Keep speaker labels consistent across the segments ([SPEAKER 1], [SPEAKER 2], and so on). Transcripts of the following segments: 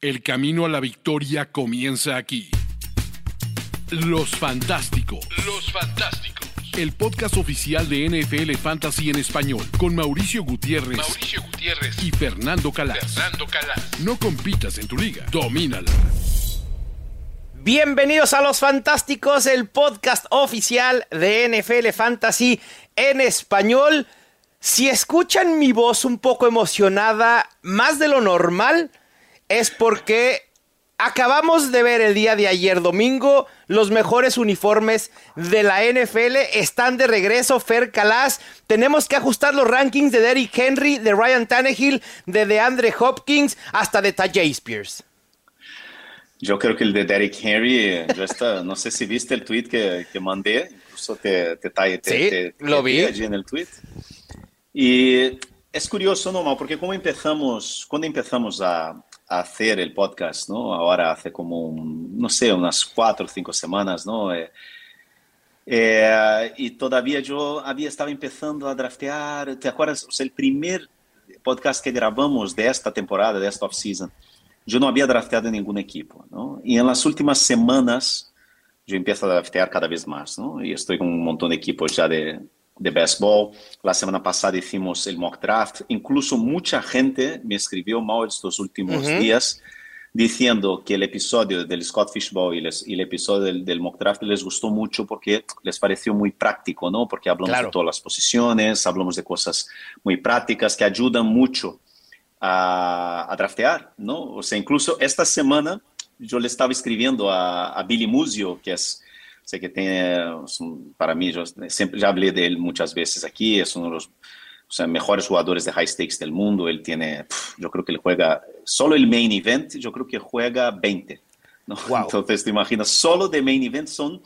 [SPEAKER 1] El camino a la victoria comienza aquí. Los Fantásticos. Los Fantásticos. El podcast oficial de NFL Fantasy en español con Mauricio Gutiérrez, Mauricio Gutiérrez y Fernando Calas. Fernando Calas. No compitas en tu liga, domínala.
[SPEAKER 2] Bienvenidos a Los Fantásticos, el podcast oficial de NFL Fantasy en español. Si escuchan mi voz un poco emocionada, más de lo normal, es porque acabamos de ver el día de ayer domingo los mejores uniformes de la NFL están de regreso Fer Calas. Tenemos que ajustar los rankings de Derrick Henry de Ryan Tannehill de DeAndre Hopkins hasta de Tajay Spears.
[SPEAKER 3] Yo creo que el de Derrick Henry eh, ya está. No sé si viste el tweet que, que mandé incluso te, te, te,
[SPEAKER 2] sí, lo vi
[SPEAKER 3] allí en el tweet. Y es curioso no porque como empezamos cuando empezamos a hacer el podcast, ¿no? Ahora hace como, no sé, unas cuatro o cinco semanas, ¿no? Eh, eh, y todavía yo había estado empezando a draftear, ¿te acuerdas? O sea, el primer podcast que grabamos de esta temporada, de esta off-season, yo no había drafteado ningún equipo, ¿no? Y en las últimas semanas yo empiezo a draftear cada vez más, ¿no? Y estoy con un montón de equipos ya de, de béisbol. La semana pasada hicimos el mock draft. Incluso mucha gente me escribió mal estos últimos días diciendo que el episodio del Scott Fishbowl y, y el episodio del, mock draft les gustó mucho porque les pareció muy práctico, ¿no? Porque hablamos de todas las posiciones, hablamos de cosas muy prácticas que ayudan mucho a, draftear, ¿no? O sea, incluso esta semana yo le estaba escribiendo a, a Billy Musio, que es Sé que tiene, para mí, yo siempre ya hablé de él muchas veces aquí, es uno de los o sea, mejores jugadores de high stakes del mundo. Él tiene, yo creo que él juega, solo el main event, yo creo que juega 20. ¿no? Entonces, te imaginas, solo de main event son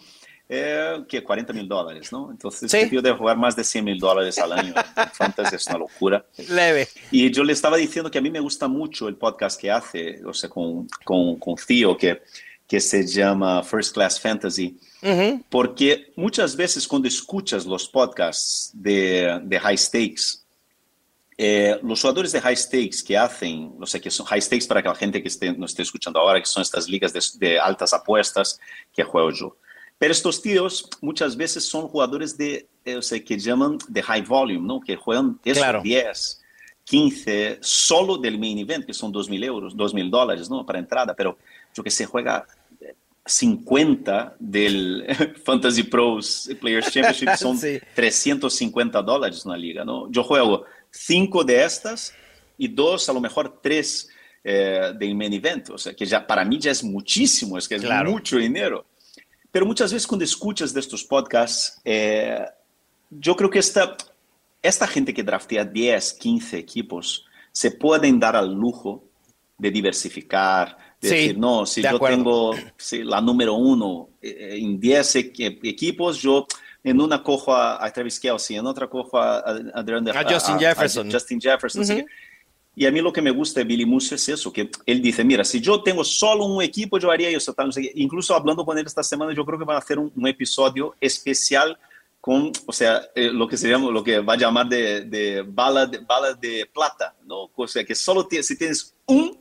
[SPEAKER 3] eh, que 40 mil dólares, ¿no? Entonces, ¿Sí? tío debe jugar más de 100 mil dólares al año fantasy, es una locura.
[SPEAKER 2] Leve.
[SPEAKER 3] Y yo le estaba diciendo que a mí me gusta mucho el podcast que hace, o sea, con, con, con Theo, que, que se llama First Class Fantasy porque muchas veces cuando escuchas los podcasts de, de high stakes, eh, los jugadores de high stakes que hacen, no sé, que son high stakes para que la gente que esté, nos esté escuchando ahora, que son estas ligas de, altas apuestas que juego yo. Pero estos tíos muchas veces son jugadores de, eh, o sea, que llaman de high volume, ¿no? Que juegan claro. 10, 15, solo del main event, que son 2 mil euros, 2 mil dólares, ¿no? Para entrada, pero yo que sé, juega 50 del Fantasy Pros Players Championship son 350 dólares na liga, ¿no? Yo juego 5 de estas y dos, a lo mejor 3 eh, del main event, o sea, que ya para mí ya es muchísimo, es que es claro. mucho dinero. Pero muchas veces cuando escuchas de estos podcasts, eh, yo creo que esta, esta gente que draftea 10, 15 equipos, se pueden dar al lujo de diversificar, decir, no, si yo tengo la número uno eh, en 10 equipos, yo en una cojo a, Travis Kelsey, en otra cojo a,
[SPEAKER 2] a, Justin Jefferson.
[SPEAKER 3] Justin Jefferson. Y a mí lo que me gusta de Billy Musio es eso, que él dice, mira, si yo tengo solo un equipo, yo haría eso. Incluso hablando con él esta semana, yo creo que va a hacer un, un episodio especial con, o sea, eh, lo que se llama, lo que va a llamar de, de, bala, de bala de plata, ¿no? O sea, que solo si tienes un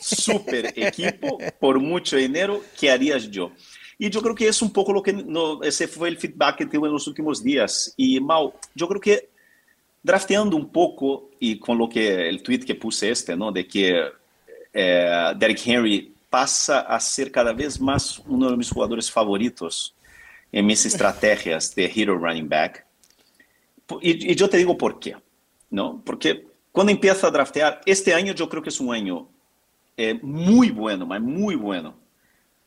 [SPEAKER 3] super equipo por mucho dinero, ¿qué harías yo? Y yo creo que es un poco lo que, no, ese fue el feedback que tuve en los últimos días. Y Mal, yo creo que drafteando un poco y con lo que el tweet que puse este, ¿no? De que eh, Derrick Henry pasa a ser cada vez más uno de mis jugadores favoritos en mis estrategias de hero running back. Y, y, yo te digo por qué, ¿no? Porque cuando empieza a draftear, este año yo creo que es un año eh, muy bueno, muy bueno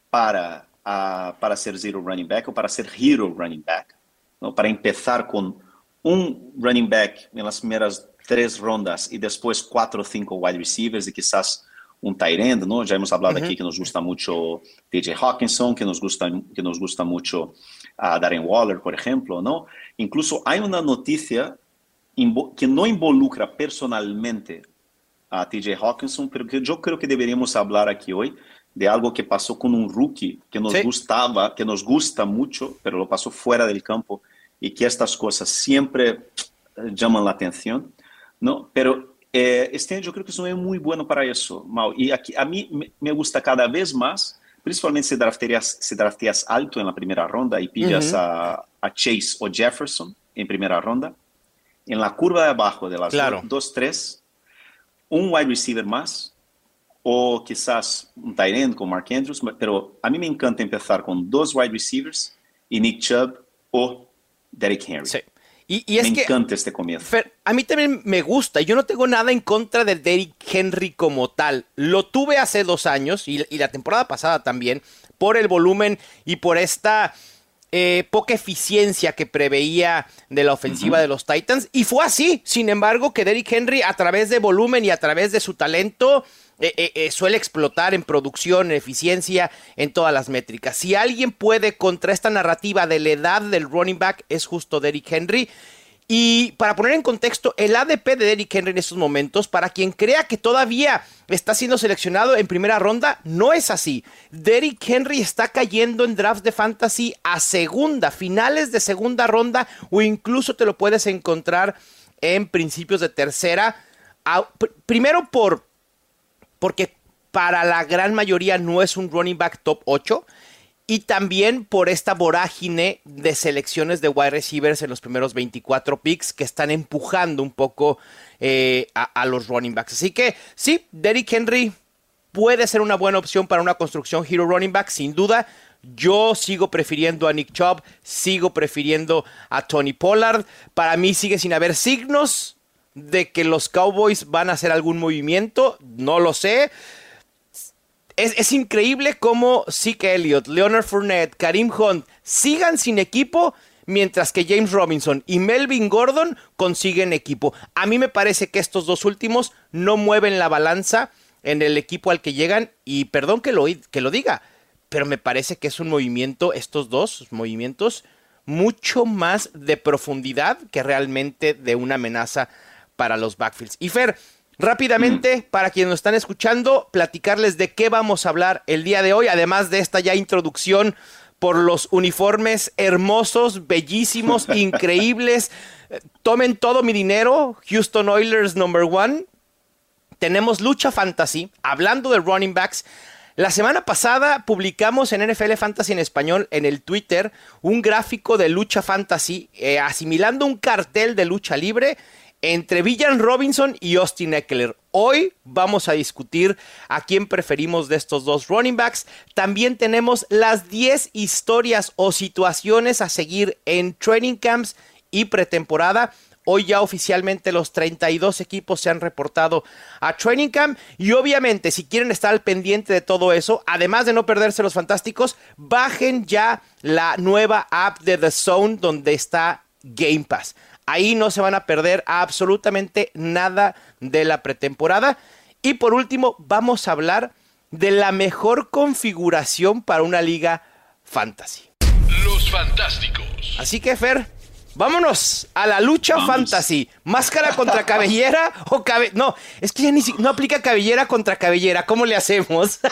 [SPEAKER 3] para, uh, para ser zero running back o para ser hero running back, ¿no? Para empezar con un running back en las primeras tres rondas y después cuatro o cinco wide receivers y quizás un tight end, ¿no? Ya hemos hablado aquí que nos gusta mucho TJ Hawkinson, que nos gusta, que nos gusta mucho a Darren Waller, por ejemplo, ¿no? Incluso hay una noticia que no involucra personalmente a TJ Hawkinson, pero que yo creo que deberíamos hablar aquí hoy de algo que pasó con un rookie que nos sí. gustaba, que nos gusta mucho, pero lo pasó fuera del campo y que estas cosas siempre llaman la atención, ¿no? Pero Eh, este año yo creo que es un año muy bueno para eso, Mau. Y aquí, a mí me gusta cada vez más, principalmente si drafteas, si drafteas alto en la primera ronda y pillas a, a, Chase o Jefferson en primera ronda, en la curva de abajo de las
[SPEAKER 2] Claro.
[SPEAKER 3] dos, tres, un wide receiver más, o quizás un tight end con Mark Andrews, pero a mí me encanta empezar con dos wide receivers y Nick Chubb o Derrick Henry.
[SPEAKER 2] Sí. Y, y es
[SPEAKER 3] me
[SPEAKER 2] que,
[SPEAKER 3] encanta este comienzo.
[SPEAKER 2] Fer, a mí también me gusta. Yo no tengo nada en contra de Derrick Henry como tal. Lo tuve hace dos años y, y la temporada pasada también, por el volumen y por esta eh, poca eficiencia que preveía de la ofensiva de los Titans. Y fue así. Sin embargo, que Derrick Henry, a través de volumen y a través de su talento, eh, eh, eh, suele explotar en producción, en eficiencia, en todas las métricas. Si alguien puede contra esta narrativa de la edad del running back, es justo Derrick Henry. Y para poner en contexto, el ADP de Derrick Henry en estos momentos, para quien crea que todavía está siendo seleccionado en primera ronda, no es así. Derrick Henry está cayendo en drafts de fantasy a segunda, finales de segunda ronda, o incluso te lo puedes encontrar en principios de tercera. A- pr- primero por porque para la gran mayoría no es un running back top 8. Y también por esta vorágine de selecciones de wide receivers en los primeros 24 picks que están empujando un poco eh, a, a los running backs. Así que sí, Derrick Henry puede ser una buena opción para una construcción hero running back, sin duda. Yo sigo prefiriendo a Nick Chubb, sigo prefiriendo a Tony Pollard. Para mí sigue sin haber signos de que los Cowboys van a hacer algún movimiento, no lo sé. Es, increíble cómo Zeke Elliott, Leonard Fournette, Karim Hunt sigan sin equipo mientras que James Robinson y Melvin Gordon consiguen equipo. A mí me parece que estos dos últimos no mueven la balanza en el equipo al que llegan y perdón que lo, que lo diga, pero me parece que es un movimiento, estos dos movimientos, mucho más de profundidad que realmente de una amenaza para los backfields. Y Fer, rápidamente, para quienes nos están escuchando, platicarles de qué vamos a hablar el día de hoy, además de esta ya introducción por los uniformes hermosos, bellísimos, increíbles. Tomen todo mi dinero, Houston Oilers number one. Tenemos lucha fantasy, hablando de running backs. La semana pasada publicamos en NFL Fantasy en español en el Twitter un gráfico de lucha fantasy eh, asimilando un cartel de lucha libre entre Villan Robinson y Austin Eckler. Hoy vamos a discutir a quién preferimos de estos dos running backs. También tenemos las 10 historias o situaciones a seguir en training camps y pretemporada. Hoy ya oficialmente los 32 equipos se han reportado a Training Camp y obviamente si quieren estar al pendiente de todo eso, además de no perderse los fantásticos, bajen ya la nueva app de The Zone donde está Game Pass. Ahí no se van a perder absolutamente nada de la pretemporada. Y por último, vamos a hablar de la mejor configuración para una liga fantasy.
[SPEAKER 1] Los Fantásticos.
[SPEAKER 2] Así que, Fer, vámonos a la lucha
[SPEAKER 3] Vamos.
[SPEAKER 2] fantasy. ¿Máscara contra cabellera o cabe... No, es que ya ni si- no aplica cabellera contra cabellera. ¿Cómo le hacemos?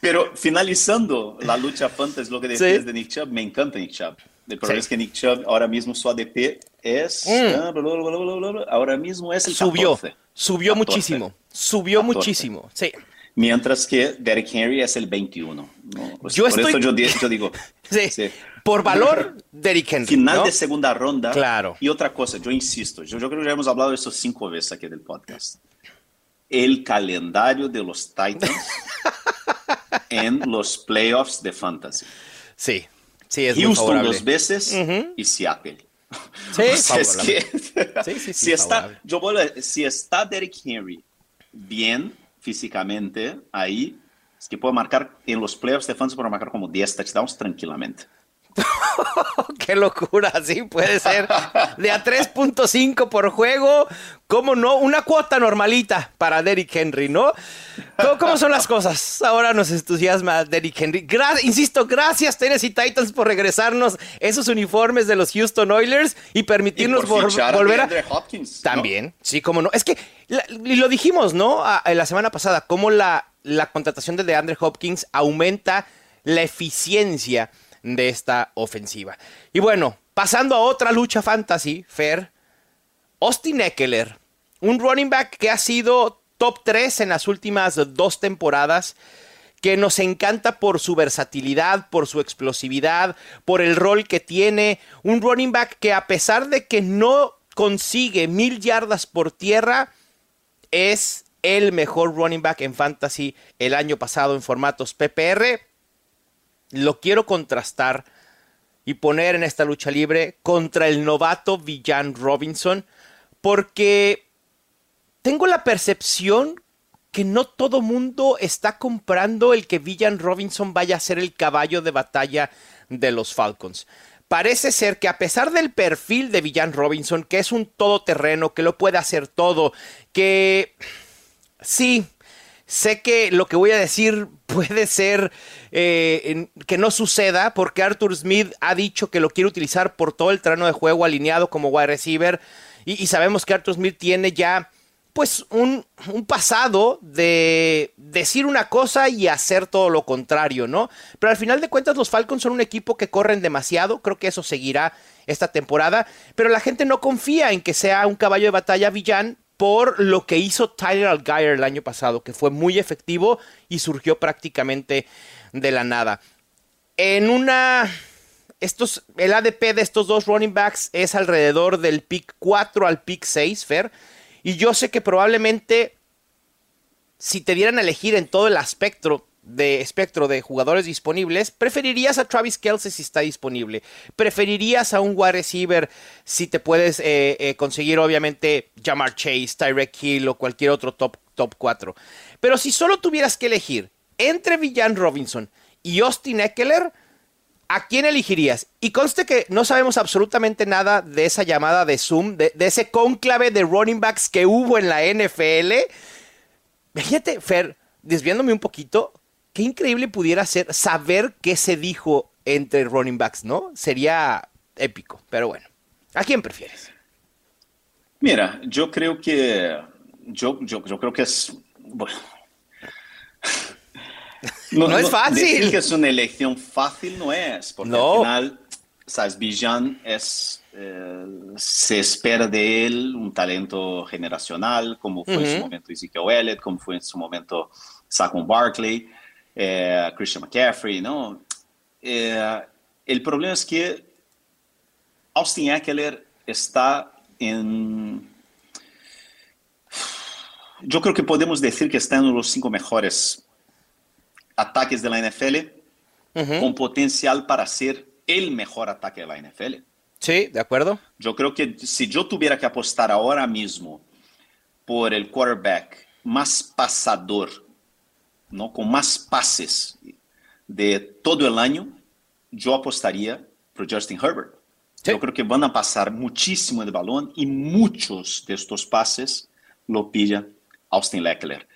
[SPEAKER 3] Pero finalizando la lucha fantasy, lo que decías
[SPEAKER 2] Sí.
[SPEAKER 3] de Nick Chubb, me encanta Nick Chubb. El problema
[SPEAKER 2] Sí.
[SPEAKER 3] es que Nick Chubb ahora mismo su ADP es...
[SPEAKER 2] Mm.
[SPEAKER 3] bla, bla, bla, ahora mismo es el
[SPEAKER 2] Subió,
[SPEAKER 3] 14.
[SPEAKER 2] subió
[SPEAKER 3] 14.
[SPEAKER 2] muchísimo. Subió
[SPEAKER 3] 14.
[SPEAKER 2] muchísimo. Sí.
[SPEAKER 3] Mientras que Derrick Henry es el 21. ¿no? Pues
[SPEAKER 2] Yo
[SPEAKER 3] por
[SPEAKER 2] estoy-
[SPEAKER 3] eso yo, yo digo...
[SPEAKER 2] Sí.
[SPEAKER 3] sí.
[SPEAKER 2] Por valor, Derrick Henry.
[SPEAKER 3] Final
[SPEAKER 2] ¿no?
[SPEAKER 3] de segunda ronda.
[SPEAKER 2] Claro.
[SPEAKER 3] Y otra cosa, yo insisto, yo, yo creo que ya hemos hablado de esto cinco veces aquí del podcast. El calendario de los Titans en los playoffs de fantasy.
[SPEAKER 2] Sí, sí, es muy
[SPEAKER 3] Houston
[SPEAKER 2] favorable.
[SPEAKER 3] dos veces y Seattle.
[SPEAKER 2] Sí,
[SPEAKER 3] es
[SPEAKER 2] favorable.
[SPEAKER 3] que-
[SPEAKER 2] Sí, sí, sí,
[SPEAKER 3] si está, yo a- si está Derrick Henry bien físicamente ahí, es que puede marcar en los playoffs de fantasy puede marcar como 10 touchdowns tranquilamente.
[SPEAKER 2] Qué locura, sí, puede ser. De a 3.5 por juego, ¿cómo no? Una cuota normalita para Derrick Henry, ¿no? ¿Cómo, cómo son las cosas? Ahora nos entusiasma Derrick Henry. Gra- insisto, gracias Tennessee Titans por regresarnos esos uniformes de los Houston Oilers y permitirnos
[SPEAKER 3] Y por
[SPEAKER 2] vol-
[SPEAKER 3] fichar a
[SPEAKER 2] volver a...
[SPEAKER 3] DeAndre Hopkins, ¿no?
[SPEAKER 2] También, sí, cómo no. Es que, la- y lo dijimos, ¿no? A- la semana pasada, cómo la, la contratación de DeAndre Hopkins aumenta la eficiencia de esta ofensiva. Y bueno, pasando a otra lucha fantasy, Fer, Austin Eckler, un running back que ha sido top 3 en las últimas dos temporadas, que nos encanta por su versatilidad, por su explosividad, por el rol que tiene, un running back que a pesar de que no consigue mil yardas por tierra, es el mejor running back en fantasy el año pasado en formatos PPR. Lo quiero contrastar y poner en esta lucha libre contra el novato Villan Robinson, porque tengo la percepción que no todo mundo está comprando el que Villan Robinson vaya a ser el caballo de batalla de los Falcons. Parece ser que a pesar del perfil de Villan Robinson, que es un todoterreno, que lo puede hacer todo, que sí, sé que lo que voy a decir puede ser eh, que no suceda, porque Arthur Smith ha dicho que lo quiere utilizar por todo el terreno de juego alineado como wide receiver, y sabemos que Arthur Smith tiene ya pues un, pasado de decir una cosa y hacer todo lo contrario, ¿no? Pero al final de cuentas los Falcons son un equipo que corren demasiado, creo que eso seguirá esta temporada, pero la gente no confía en que sea un caballo de batalla villán por lo que hizo Tyler Algier el año pasado, que fue muy efectivo y surgió prácticamente de la nada. En una estos, el ADP de estos dos running backs es alrededor del pick 4 al pick 6, Fer. Y yo sé que probablemente si te dieran a elegir en todo el espectro de espectro de jugadores disponibles, preferirías a Travis Kelsey si está disponible. Preferirías a un wide receiver si te puedes eh, eh, conseguir, obviamente, Jamar Chase, Tyrek Hill o cualquier otro top, top 4. Pero si solo tuvieras que elegir entre Villan Robinson y Austin Eckler, ¿a quién elegirías? Y conste que no sabemos absolutamente nada de esa llamada de Zoom, de, ese cónclave de running backs que hubo en la NFL. Fíjate, Fer, desviándome un poquito, qué increíble pudiera ser saber qué se dijo entre running backs, ¿no? Sería épico, pero bueno. ¿A quién prefieres?
[SPEAKER 3] Mira, yo creo que. Yo, yo, yo creo que es. Bueno,
[SPEAKER 2] no, es fácil.
[SPEAKER 3] Decir que es una elección fácil no es, porque al final, sabes, Bijan es, eh, se espera de él un talento generacional, como fue en su momento Ezekiel Elliott, como fue en su momento Saquon Barkley, eh, Christian McCaffrey, ¿no? Eh, el problema es que Austin Eckler está en... Yo creo que podemos decir que está en los cinco mejores ataques de la NFL con potencial para ser el mejor ataque de la NFL.
[SPEAKER 2] Sí, de acuerdo.
[SPEAKER 3] Yo creo que si yo tuviera que apostar ahora mismo por el quarterback más pasador, ¿no? con más pases de todo el año, yo apostaría por Justin Herbert. Yo creo que van a pasar muchísimo el balón y muchos de estos pases lo pilla Austin Leckler.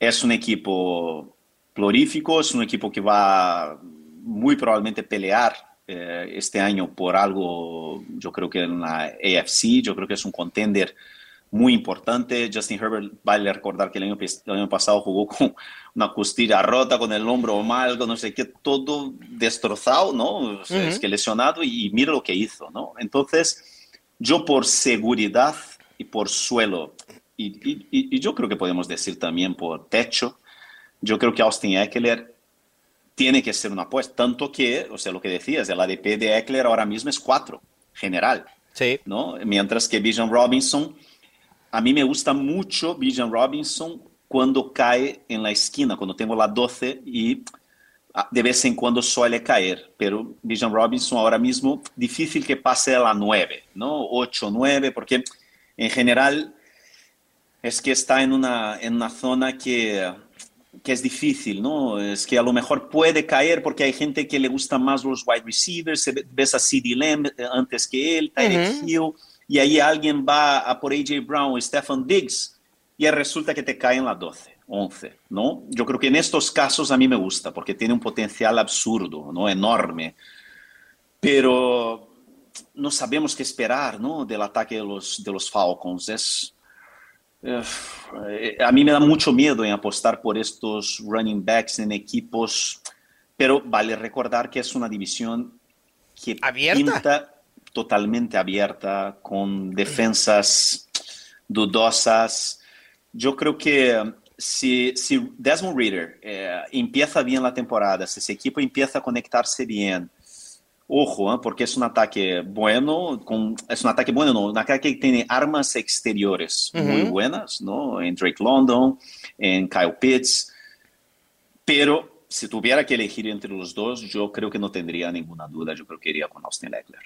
[SPEAKER 3] Es un equipo Plorífico es un equipo que va muy probablemente pelear eh, este año por algo, yo creo que en la AFC, yo creo que es un contender muy importante. Justin Herbert, vale recordar que el año, el año pasado jugó con una costilla rota, con el hombro mal, con no sé qué, todo destrozado, ¿no? Es que lesionado y, mira lo que hizo, ¿no? Entonces, yo por seguridad y por suelo, y, y yo creo que podemos decir también por techo, yo creo que Austin Eckler tiene que ser una apuesta, tanto que, o sea, lo que decías, el ADP de Eckler ahora mismo es 4, general.
[SPEAKER 2] Sí.
[SPEAKER 3] ¿no? Mientras que Bijan Robinson, a mí me gusta mucho Bijan Robinson cuando cae en la esquina, cuando tengo la 12 y ah, de vez en cuando suele caer, pero Bijan Robinson ahora mismo difícil que pase a la 9, ¿no? 8, 9, porque en general es que está en una, en una zona que que es difícil, ¿no? Es que a lo mejor puede caer porque hay gente que le gusta más los wide receivers, ves a CD Lamb eh, antes que él, Tyreek Hill, y ahí alguien va a por AJ Brown, Stephen Diggs, y resulta que te cae en la 12, 11, ¿no? Yo creo que en estos casos a mí me gusta porque tiene un potencial absurdo, ¿no? Enorme, pero no sabemos qué esperar, ¿no? Del ataque de los, de los Falcons. Es, eh, a mí me da mucho miedo en apostar por estos running backs en equipos, pero vale recordar que es una división que
[SPEAKER 2] abierta.
[SPEAKER 3] Totalmente abierta, con defensas dudosas. Yo creo que si, si Desmond Reader eh, empieza bien la temporada, si ese equipo empieza a conectarse bien, ojo, ¿eh? porque es un ataque bueno, con, es un ataque bueno, no, un ataque que tiene armas exteriores uh -huh. muy buenas, ¿no? En Drake London, en Kyle Pitts, pero si tuviera que elegir entre los dos, yo creo que no tendría ninguna duda, yo creo que iría con Austin Eckler.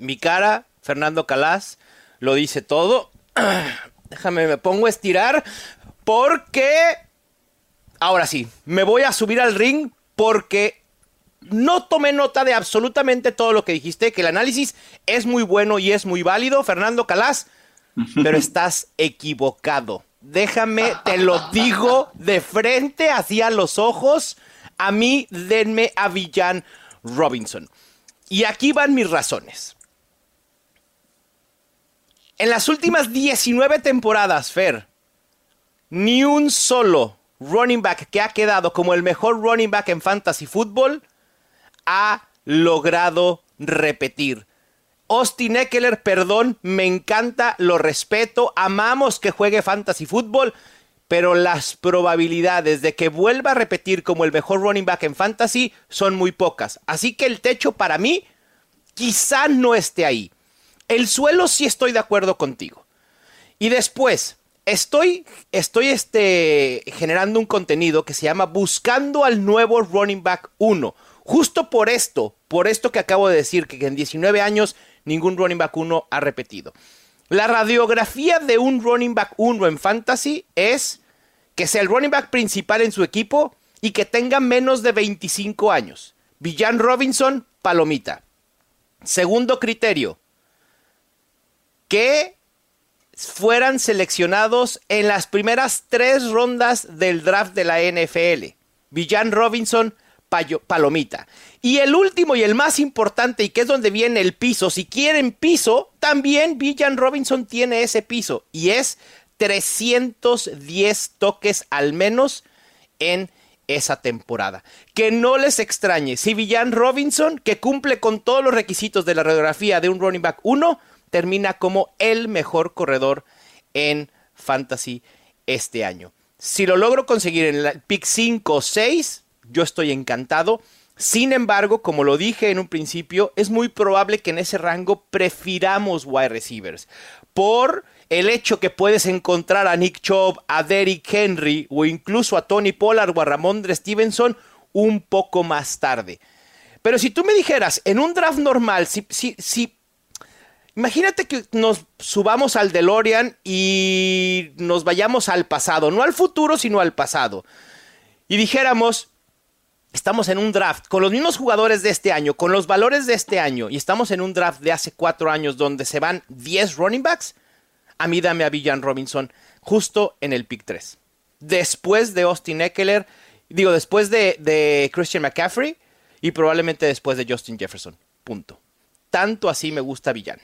[SPEAKER 2] Mi cara, Fernando Calas, lo dice todo. Déjame, me pongo a estirar porque... Ahora sí, me voy a subir al ring porque no tomé nota de absolutamente todo lo que dijiste, que el análisis es muy bueno y es muy válido, Fernando Calas, pero estás equivocado. Déjame, te lo digo de frente, hacia los ojos. A mí, denme a Villan Robinson. Y aquí van mis razones. En las últimas 19 temporadas, Fer, ni un solo running back que ha quedado como el mejor running back en fantasy football ha logrado repetir. Austin Eckler, perdón, me encanta, lo respeto, amamos que juegue fantasy football, pero las probabilidades de que vuelva a repetir como el mejor running back en fantasy son muy pocas. Así que el techo para mí quizá no esté ahí. El suelo sí estoy de acuerdo contigo. Y después, estoy, estoy este, generando un contenido que se llama Buscando al nuevo running back 1. Justo por esto, por esto que acabo de decir, que en 19 años ningún running back 1 ha repetido. La radiografía de un running back 1 en fantasy es que sea el running back principal en su equipo y que tenga menos de 25 años. Villan Robinson, palomita. Segundo criterio, que fueran seleccionados en las primeras tres rondas del draft de la NFL. Villan Robinson, palomita. Y el último y el más importante, y que es donde viene el piso, si quieren piso, también Villan Robinson tiene ese piso, y es 310 toques al menos en esa temporada. Que no les extrañe, si Villan Robinson, que cumple con todos los requisitos de la radiografía de un running back 1, termina como el mejor corredor en fantasy este año. Si lo logro conseguir en el pick 5 o 6, yo estoy encantado. Sin embargo, como lo dije en un principio, es muy probable que en ese rango prefiramos wide receivers. Por el hecho que puedes encontrar a Nick Chubb, a Derrick Henry o incluso a Tony Pollard o a Ramondre Stevenson un poco más tarde. Pero si tú me dijeras, en un draft normal, si, si, si Imagínate que nos subamos al DeLorean y nos vayamos al pasado, no al futuro, sino al pasado. Y dijéramos, estamos en un draft con los mismos jugadores de este año, con los valores de este año, y estamos en un draft de hace cuatro años donde se van 10 running backs, a mí dame a Villan Robinson justo en el pick 3. Después de Austin Eckler, digo, después de, de Christian McCaffrey y probablemente después de Justin Jefferson. Punto. Tanto así me gusta Villan.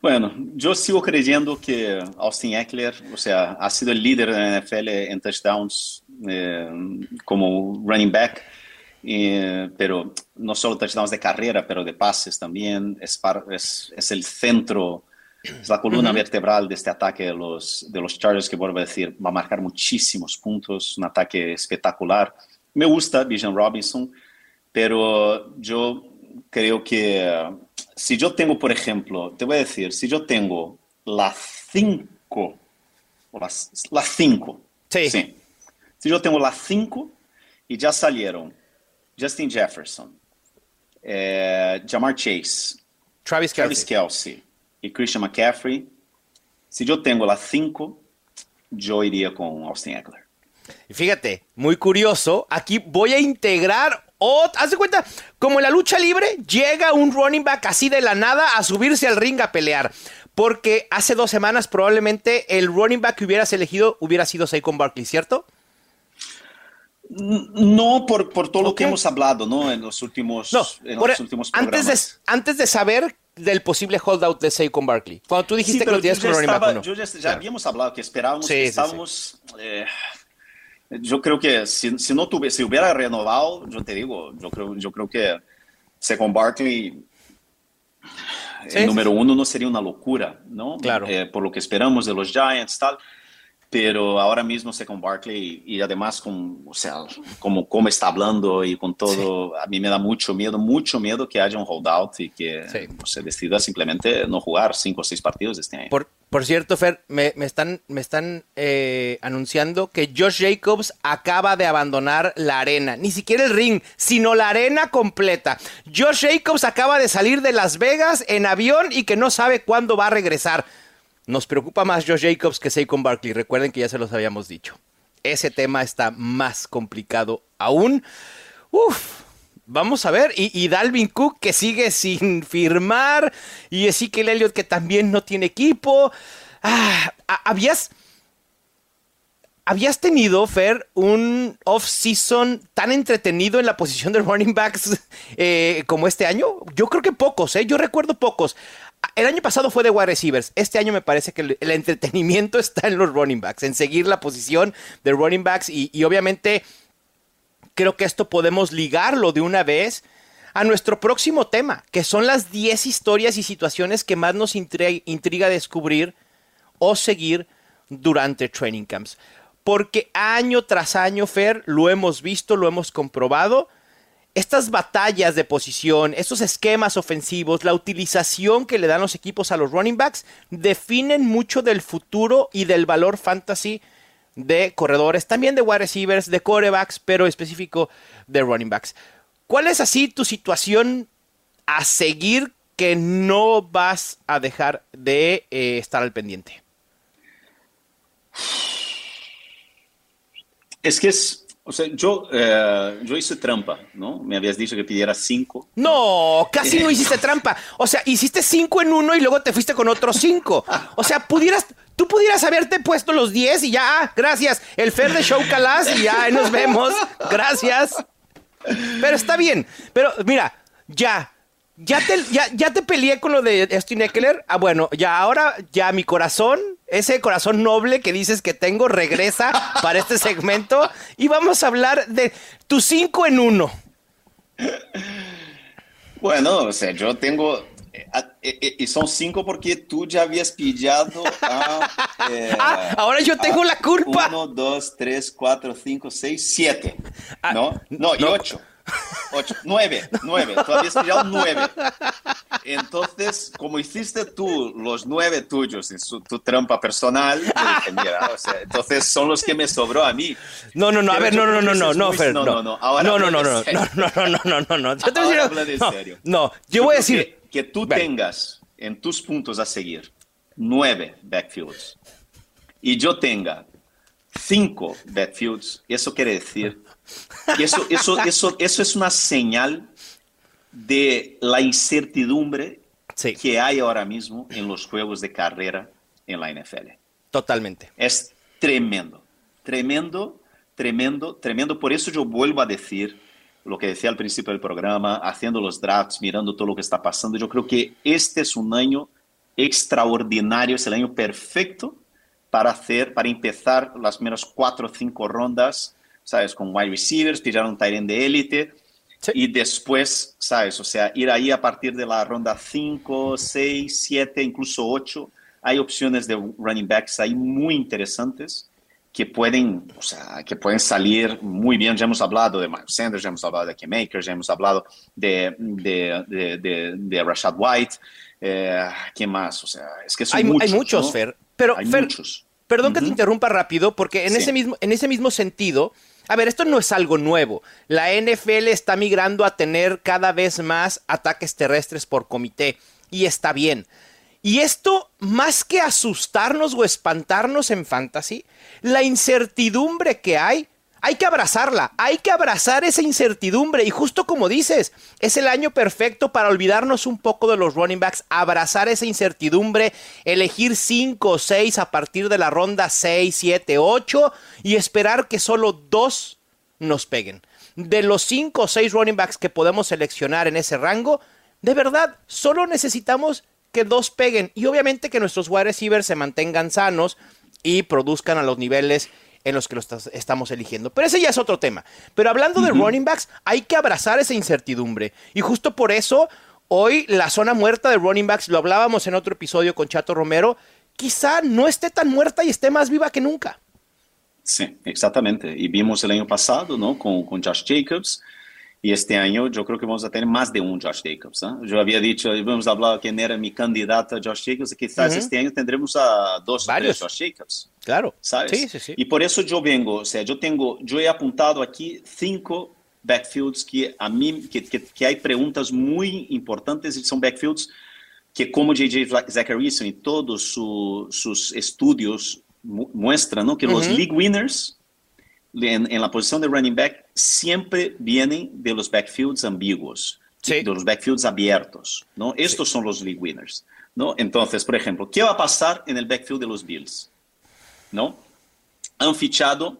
[SPEAKER 3] Bueno, yo sigo creyendo que Austin Eckler, o sea, ha sido el líder de la NFL en touchdowns eh, como running back, eh, pero no solo touchdowns de carrera, pero de pases también. Es, es, es, el centro, es la columna uh -huh. vertebral de este ataque de los, de los Chargers, que vuelvo a decir, va a marcar muchísimos puntos, un ataque espectacular. Me gusta Bijan Robinson, pero yo creo que si yo tengo, por ejemplo, te voy a decir, si yo tengo las 5, las 5,
[SPEAKER 2] sí.
[SPEAKER 3] sí. Si yo tengo las 5 y ya salieron Justin Jefferson, eh, Jamar Chase,
[SPEAKER 2] Travis Kelsey.
[SPEAKER 3] Travis Kelsey y Christian McCaffrey, si yo tengo las 5, yo iría con Austin Eckler.
[SPEAKER 2] Y fíjate, muy curioso, aquí voy a integrar o, haz de cuenta, como en la lucha libre, llega un running back así de la nada a subirse al ring a pelear. Porque hace dos semanas probablemente el running back que hubieras elegido hubiera sido Saquon Barkley, ¿cierto?
[SPEAKER 3] No por, por todo okay. lo que hemos hablado, ¿no? En los últimos,
[SPEAKER 2] no,
[SPEAKER 3] en los últimos
[SPEAKER 2] antes de, antes de saber del posible holdout de Saquon Barkley. Cuando tú dijiste
[SPEAKER 3] sí,
[SPEAKER 2] que lo tienes con.
[SPEAKER 3] Yo ya, ya claro. habíamos hablado que esperábamos, sí, que estábamos... Eh, yo creo que si, si no tuve, si hubiera renovado, yo te digo, yo creo, yo creo que con Barkley, el número uno no sería una locura, ¿no?
[SPEAKER 2] Claro.
[SPEAKER 3] Eh, por lo que esperamos de los Giants, tal. Pero ahora mismo sé con Barkley y además con, o sea, como, como está hablando y con todo, a mí me da mucho miedo, mucho miedo que haya un holdout y que se decida simplemente no jugar cinco o seis partidos este año.
[SPEAKER 2] Por, por cierto, Fer, me, me están, me están eh, anunciando que Josh Jacobs acaba de abandonar la arena. Ni siquiera el ring, sino la arena completa. Josh Jacobs acaba de salir de Las Vegas en avión y que no sabe cuándo va a regresar. Nos preocupa más Josh Jacobs que Saquon Barkley. Recuerden que ya se los habíamos dicho. Ese tema está más complicado aún. Uf, vamos a ver. Y, Dalvin Cook que sigue sin firmar. Y Ezekiel Elliott que también no tiene equipo. Ah, habías. ¿Habías tenido, Fer, un off-season tan entretenido en la posición de running backs eh, como este año? Yo creo que pocos, ¿eh? Yo recuerdo pocos. El año pasado fue de wide receivers. Este año me parece que el, entretenimiento está en los running backs, en seguir la posición de running backs y, obviamente creo que esto podemos ligarlo de una vez a nuestro próximo tema, que son las 10 historias y situaciones que más nos intriga descubrir o seguir durante training camps. Porque año tras año, Fer, lo hemos visto, lo hemos comprobado estas batallas de posición, estos esquemas ofensivos, la utilización que le dan los equipos a los running backs, definen mucho del futuro y del valor fantasy de corredores, también de wide receivers, de corebacks, pero específico de running backs. ¿Cuál es así tu situación a seguir que no vas a dejar de eh, estar al pendiente?
[SPEAKER 3] Es que es, o sea, yo, eh, yo hice trampa, ¿no? Me habías dicho que pidiera cinco.
[SPEAKER 2] No, casi no hiciste trampa. O sea, hiciste cinco en uno y luego te fuiste con otros cinco. O sea, pudieras, tú pudieras haberte puesto los diez y ya, ah, gracias. El Fer de Show Calas y ya, nos vemos. Gracias. Pero está bien. Pero mira, ya, ya te, ya, ya te peleé con lo de Austin Eckler. Ah, bueno, ya ahora, ya mi corazón, ese corazón noble que dices que tengo, regresa para este segmento. Y vamos a hablar de tu 5 en 1.
[SPEAKER 3] Bueno, o sea, yo tengo. Eh, eh, eh, y son cinco porque tú ya habías pillado a.
[SPEAKER 2] ah, ahora yo tengo la culpa.
[SPEAKER 3] Uno, dos, tres, cuatro, cinco, seis, siete. Ah, ¿No? No, y ocho. Ocho, nueve, nueve, todavía has pillado nueve. Entonces, como hiciste tú los nueve tuyos en tu trampa personal, dije, mira, o sea, entonces son los que me sobró a mí.
[SPEAKER 2] No, no, no, a ver, no, no, no, no, no, Fer,
[SPEAKER 3] no, no, no, ahora
[SPEAKER 2] no, no, no, no, no, no, no, no, no, no, yo te voy a decir, no, serio. no, yo voy a decir
[SPEAKER 3] que, tú tengas en tus puntos a seguir nueve backfields. Y yo tenga cinco backfields, eso quiere decir eso, eso, eso, eso es una señal de la incertidumbre que hay ahora mismo en los juegos de carrera en la NFL.
[SPEAKER 2] Totalmente.
[SPEAKER 3] Es tremendo, tremendo, tremendo, tremendo. Por eso yo vuelvo a decir lo que decía al principio del programa, haciendo los drafts, mirando todo lo que está pasando. Yo creo que este es un año extraordinario, es el año perfecto para hacer, para empezar las primeras cuatro o cinco rondas ¿sabes? Con wide receivers, pillar un tight de élite. Y después, ¿sabes? O sea, ir ahí a partir de la ronda 5, 6, 7, incluso 8. Hay opciones de running backs ahí muy interesantes que pueden, o sea, que pueden salir muy bien. Ya hemos hablado de Miles Sanders, ya hemos hablado de Kim Makers, ya hemos hablado de, de, de, de, Rashad White. Eh, ¿Quién más? O sea, es que son
[SPEAKER 2] hay,
[SPEAKER 3] muchos.
[SPEAKER 2] Hay muchos, Fer. Pero, hay muchos. Perdón que te interrumpa rápido, porque en, ese mismo, en ese mismo sentido, a ver, esto no es algo nuevo. La NFL está migrando a tener cada vez más ataques terrestres por comité y está bien. Y esto, más que asustarnos o espantarnos en fantasy, la incertidumbre que hay hay que abrazarla, hay que abrazar esa incertidumbre y justo como dices, es el año perfecto para olvidarnos un poco de los running backs, abrazar esa incertidumbre, elegir 5 o 6 a partir de la ronda 6, 7, 8 y esperar que solo dos nos peguen. De los 5 o 6 running backs que podemos seleccionar en ese rango, de verdad, solo necesitamos que dos peguen y obviamente que nuestros wide receivers se mantengan sanos y produzcan a los niveles en los que lo estamos eligiendo. Pero ese ya es otro tema. Pero hablando de running backs, hay que abrazar esa incertidumbre. Y justo por eso, hoy la zona muerta de running backs, lo hablábamos en otro episodio con Chato Romero, quizá no esté tan muerta y esté más viva que nunca.
[SPEAKER 3] Sí, exactamente. Y vimos el año pasado, ¿no? Con, con Josh Jacobs. Y este año yo creo que vamos a tener más de un Josh Jacobs. ¿eh? Yo había dicho, vamos a hablar quién era mi candidato a Josh Jacobs, y quizás este año tendremos a dos Varios. o tres Josh Jacobs.
[SPEAKER 2] Claro.
[SPEAKER 3] ¿Sabes?
[SPEAKER 2] Sí, sí, sí.
[SPEAKER 3] Y por eso yo vengo, o sea, yo tengo, yo he apuntado aquí cinco backfields que a mí, que, que, que hay preguntas muy importantes y son backfields que como J.J. Zacharyson y todos su, sus estudios muestran, ¿no? Que uh -huh. los league winners en, en, la posición de running back siempre vienen de los backfields ambiguos, sí. de los backfields abiertos, ¿no? Estos sí. son los league winners, ¿no? Entonces, por ejemplo, ¿qué va a pasar en el backfield de los Bills? ¿No? Han fichado,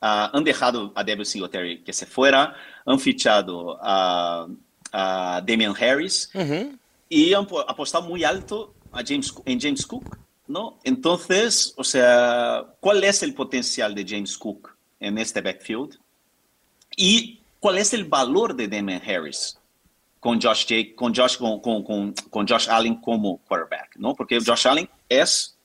[SPEAKER 3] uh, han dejado a Devin Singletary que se fuera, han fichado a, a Damian Harris uh -huh. y han apostado muy alto a James, en James Cook, ¿no? Entonces, o sea, ¿cuál es el potencial de James Cook? En este backfield. ¿Y cuál es el valor de Damian Harris con Josh, Jake, con Josh, con, con, con, con Josh Allen como quarterback? ¿no? Porque Josh Allen es,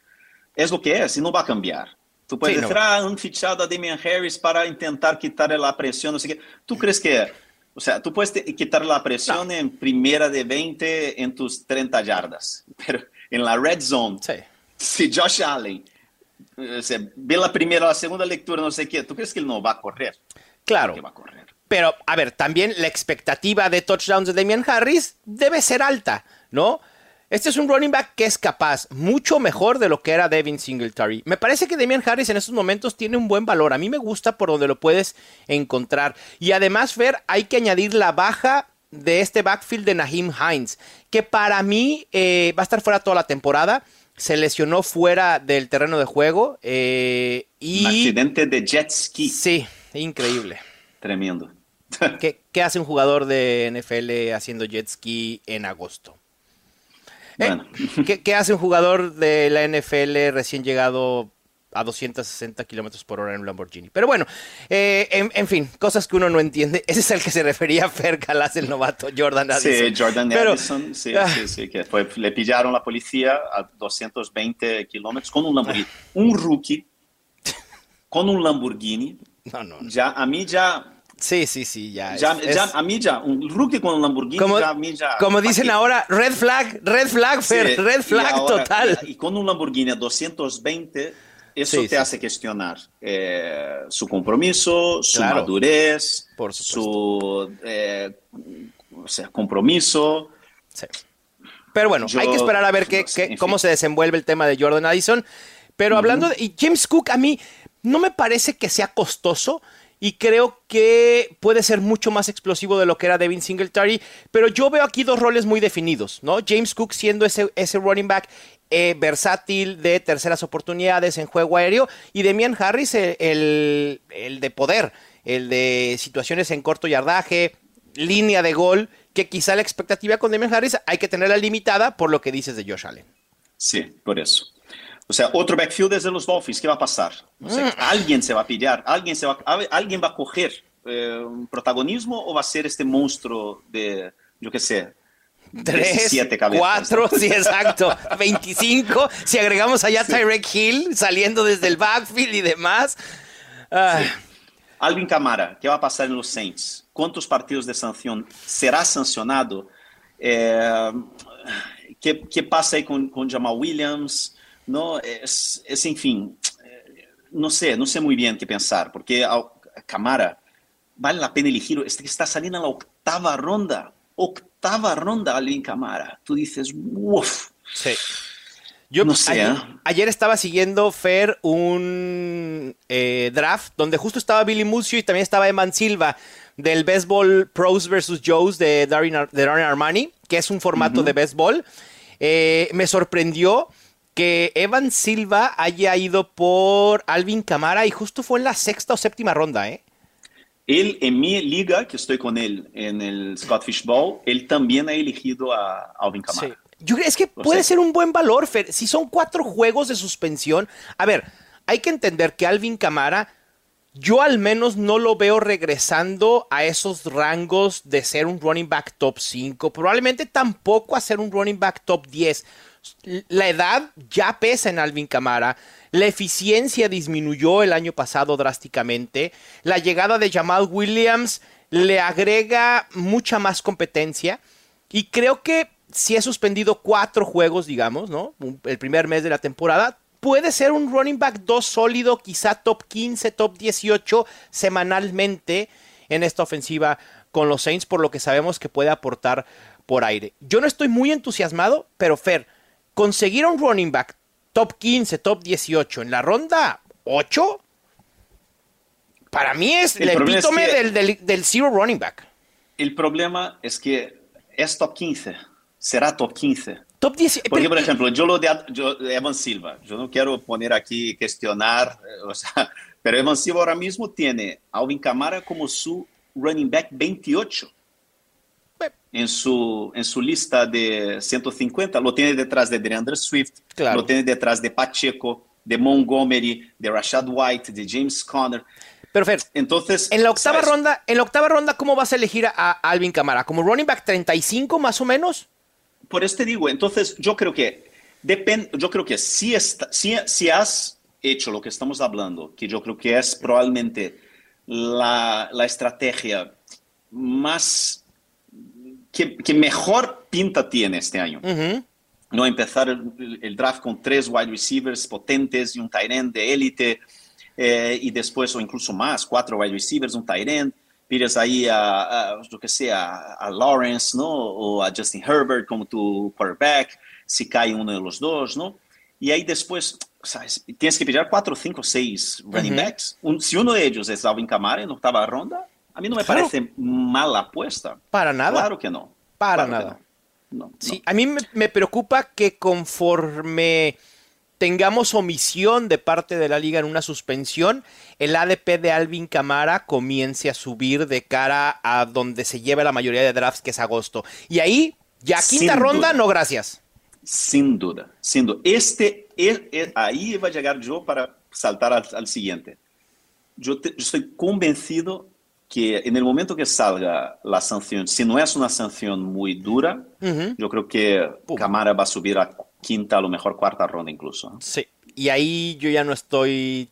[SPEAKER 3] es lo que es y no va a cambiar. Tú puedes sí, decir, no. ah, un fichado a Damian Harris para intentar quitarle la presión, no sé qué. ¿Tú crees que, o sea, tú puedes quitar la presión no. en primera de 20 en tus 30 yardas, pero en la red zone,
[SPEAKER 2] sí.
[SPEAKER 3] si Josh Allen o ve la primera, la segunda lectura, no sé qué, ¿tú crees que él no va a correr?
[SPEAKER 2] Claro.
[SPEAKER 3] Va a correr?
[SPEAKER 2] Pero, a ver, también la expectativa de touchdowns de Damian Harris debe ser alta, ¿no? Este es un running back que es capaz, mucho mejor de lo que era Devin Singletary. Me parece que Damian Harris en estos momentos tiene un buen valor. A mí me gusta por donde lo puedes encontrar. Y además, Fer, hay que añadir la baja de este backfield de Naheem Hines, que para mí eh, va a estar fuera toda la temporada se lesionó fuera del terreno de juego. Eh, y...
[SPEAKER 3] Un accidente de jet ski.
[SPEAKER 2] Sí, increíble.
[SPEAKER 3] Tremendo.
[SPEAKER 2] ¿Qué, ¿Qué, hace un jugador de NFL haciendo jet ski en agosto? Eh, bueno. ¿Eh? ¿Qué, ¿Qué, hace un jugador de la NFL recién llegado a 260 kilómetros por hora en un Lamborghini. Pero bueno, eh, en, en, fin, cosas que uno no entiende. Ese es el que se refería Fer Calas, el novato Jordan Addison.
[SPEAKER 3] Sí, Jordan Pero, Addison, sí, ah, sí, sí, que fue, le pillaron la policía a 220 kilómetros con un Lamborghini. Ah. Un rookie con un Lamborghini.
[SPEAKER 2] No, no, no.
[SPEAKER 3] Ya, a mí ya
[SPEAKER 2] Sí, sí, sí, ya.
[SPEAKER 3] ya, es, ya es... a mí ya, un rookie con un Lamborghini,
[SPEAKER 2] como,
[SPEAKER 3] ya, a mí ya.
[SPEAKER 2] Como dicen ahora, red flag, red flag, Fer, sí, red flag ahora, total.
[SPEAKER 3] Y, y, con un Lamborghini a 220, eso sí, te sí. hace cuestionar eh, su compromiso, su claro. madurez, su eh, o sea, compromiso.
[SPEAKER 2] Sí. Pero bueno, Yo, hay que esperar a ver qué, qué, cómo se desenvuelve el tema de Jordan Addison. Pero uh -huh. hablando de y James Cook, a mí no me parece que sea costoso y creo que puede ser mucho más explosivo de lo que era Devin Singletary, pero yo veo aquí dos roles muy definidos, ¿no? James Cook siendo ese, ese running back eh, versátil de terceras oportunidades en juego aéreo y Demian Harris el, el, el, de poder, el de situaciones en corto yardaje, línea de gol, que quizá la expectativa con Demian Harris hay que tenerla limitada por lo que dices de Josh Allen.
[SPEAKER 3] Sí, por eso. O sea, otro backfield es de los Dolphins. ¿Qué va a pasar? O sea, mm. Alguien se va a pillar, alguien, se va, alguien va a coger eh, un protagonismo o va a ser este monstruo de, yo qué sé,
[SPEAKER 2] Tres, cuatro, sí, exacto. 25. Si agregamos allá. Tyrek Hill saliendo desde el backfield y demás.
[SPEAKER 3] Ah. Sí. Alvin Camara, ¿qué va a pasar en los Saints? ¿Cuántos partidos de sanción será sancionado? Eh, ¿qué, ¿qué, pasa ahí con, con Jamal Williams? No, es, es, en fin, eh, no sé, no sé muy bien qué pensar, porque a Camara vale la pena elegir, este está saliendo en la octava ronda, octava ronda Alvin Camara. Tú dices, uff.
[SPEAKER 2] Sí. Yo no sé, ayer, ¿eh? ayer, estaba siguiendo Fer un eh, draft donde justo estaba Billy Mucio y también estaba Eman Silva del Baseball Pros vs. Joes de Darren, de Darren Armani, que es un formato uh -huh. de béisbol. Eh, me sorprendió que Evan Silva haya ido por Alvin Camara y justo fue en la sexta o séptima ronda, ¿eh?
[SPEAKER 3] Él, en mi liga, que estoy con él en el Scott Fishball, él también ha elegido a Alvin Camara. Sí.
[SPEAKER 2] Yo creo es que puede ser un buen valor, Fer. Si son cuatro juegos de suspensión. A ver, hay que entender que Alvin Camara yo al menos no lo veo regresando a esos rangos de ser un running back top 5, probablemente tampoco a ser un running back top 10. La edad ya pesa en Alvin Camara, la eficiencia disminuyó el año pasado drásticamente, la llegada de Jamal Williams le agrega mucha más competencia y creo que si he suspendido cuatro juegos, digamos, ¿no? El primer mes de la temporada, puede ser un running back 2 sólido, quizá top 15, top 18 semanalmente en esta ofensiva con los Saints, por lo que sabemos que puede aportar por aire. Yo no estoy muy entusiasmado, pero Fer, conseguir un running back top 15, top 18 en la ronda 8, para mí es el, epítome del, del zero running back.
[SPEAKER 3] El problema es que es top 15, será top 15.
[SPEAKER 2] Top 10.
[SPEAKER 3] Porque, por ejemplo, yo lo de Evan Silva, yo no quiero poner aquí, cuestionar, eh, o sea, pero Evan Silva ahora mismo tiene a Alvin Kamara como su running back 28 en su, en su lista de 150. Lo tiene detrás de DeAndre Swift, lo tiene detrás de Pacheco, de Montgomery, de Rashad White, de James Conner.
[SPEAKER 2] Pero Fer,
[SPEAKER 3] entonces,
[SPEAKER 2] en la octava ronda, en la octava ronda, ¿cómo vas a elegir a Alvin Kamara? ¿Como running back 35 más o menos?
[SPEAKER 3] por eso te digo, entonces yo creo que depende, yo creo que si, si, si has hecho lo que estamos hablando, que yo creo que es probablemente la, la estrategia más que, que, mejor pinta tiene este año. No empezar el, draft con tres wide receivers potentes y un tight end de élite, eh, y después, o incluso más, cuatro wide receivers, un tight end pides ahí a, lo que sea, a Lawrence, ¿no? O a Justin Herbert como tu quarterback, si cae uno de los dos, ¿no? Y ahí después, ¿sabes? Tienes que pillar cuatro, cinco, seis running backs. si uno de ellos es Alvin Kamara en octava ronda, a mí no me parece mala apuesta.
[SPEAKER 2] Para nada.
[SPEAKER 3] Claro que no.
[SPEAKER 2] Para, nada. No. sí, a mí me preocupa que conforme tengamos omisión de parte de la liga en una suspensión, el ADP de Alvin Camara comience a subir de cara a donde se lleva la mayoría de drafts, que es agosto. Y ahí, ya quinta ronda, no gracias.
[SPEAKER 3] Sin duda, sin duda. Este, ahí va a llegar yo para saltar al, siguiente. Yo, estoy convencido que en el momento que salga la sanción, si no es una sanción muy dura, yo creo que Camara va a subir a quinta, a lo mejor cuarta ronda incluso.
[SPEAKER 2] Sí, y ahí yo ya no estoy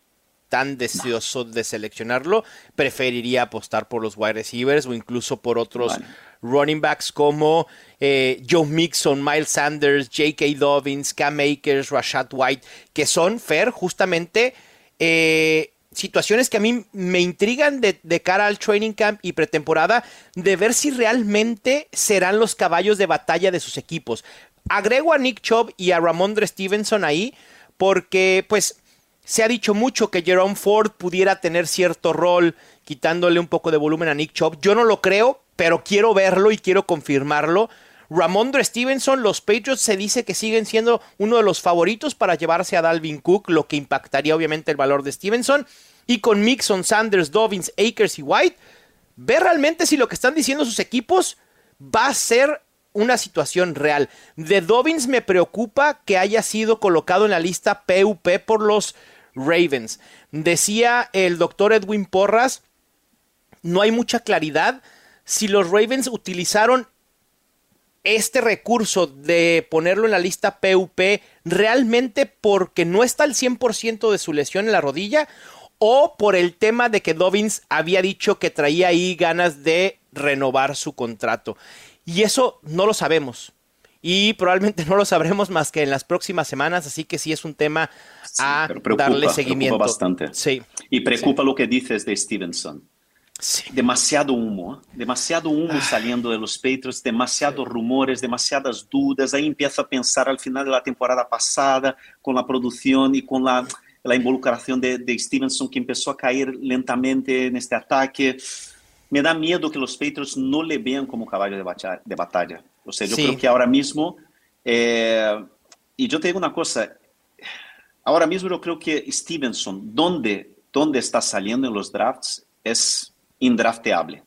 [SPEAKER 2] tan deseoso de seleccionarlo. Preferiría apostar por los wide receivers o incluso por otros running backs como eh, Joe Mixon, Miles Sanders, J.K. Dobbins, Cam Akers, Rashad White, que son, Fer, justamente eh, situaciones que a mí me intrigan de, cara al training camp y pretemporada, de ver si realmente serán los caballos de batalla de sus equipos. Agrego a Nick Chubb y a Ramondre Stevenson ahí porque pues se ha dicho mucho que Jerome Ford pudiera tener cierto rol quitándole un poco de volumen a Nick Chubb. Yo no lo creo, pero quiero verlo y quiero confirmarlo. Ramondre Stevenson, los Patriots se dice que siguen siendo uno de los favoritos para llevarse a Dalvin Cook, lo que impactaría obviamente el valor de Stevenson. Y con Mixon, Sanders, Dobbins, Akers y White, ver realmente si lo que están diciendo sus equipos va a ser una situación real. De Dobbins me preocupa que haya sido colocado en la lista PUP por los Ravens. Decía el doctor Edwin Porras, no hay mucha claridad si los Ravens utilizaron este recurso de ponerlo en la lista PUP realmente porque no está al 100% de su lesión en la rodilla o por el tema de que Dobbins había dicho que traía ahí ganas de renovar su contrato. Y eso no lo sabemos. Y probablemente no lo sabremos más que en las próximas semanas, así que sí es un tema a darle seguimiento.
[SPEAKER 3] bastante.
[SPEAKER 2] Sí.
[SPEAKER 3] Y preocupa lo que dices de Stevenson. Demasiado humo, ¿eh? demasiado humo ah. saliendo de los Patriots, demasiados rumores, demasiadas dudas. Ahí empieza a pensar al final de la temporada pasada con la producción y con la, la involucración de, de Stevenson que empezó a caer lentamente en este ataque me da miedo que los Patriots no le vean como caballo de, batalla. De batalla. O sea, yo creo que ahora mismo, eh, y yo te digo una cosa, ahora mismo yo creo que Stevenson, donde, donde está saliendo en los drafts, es indrafteable.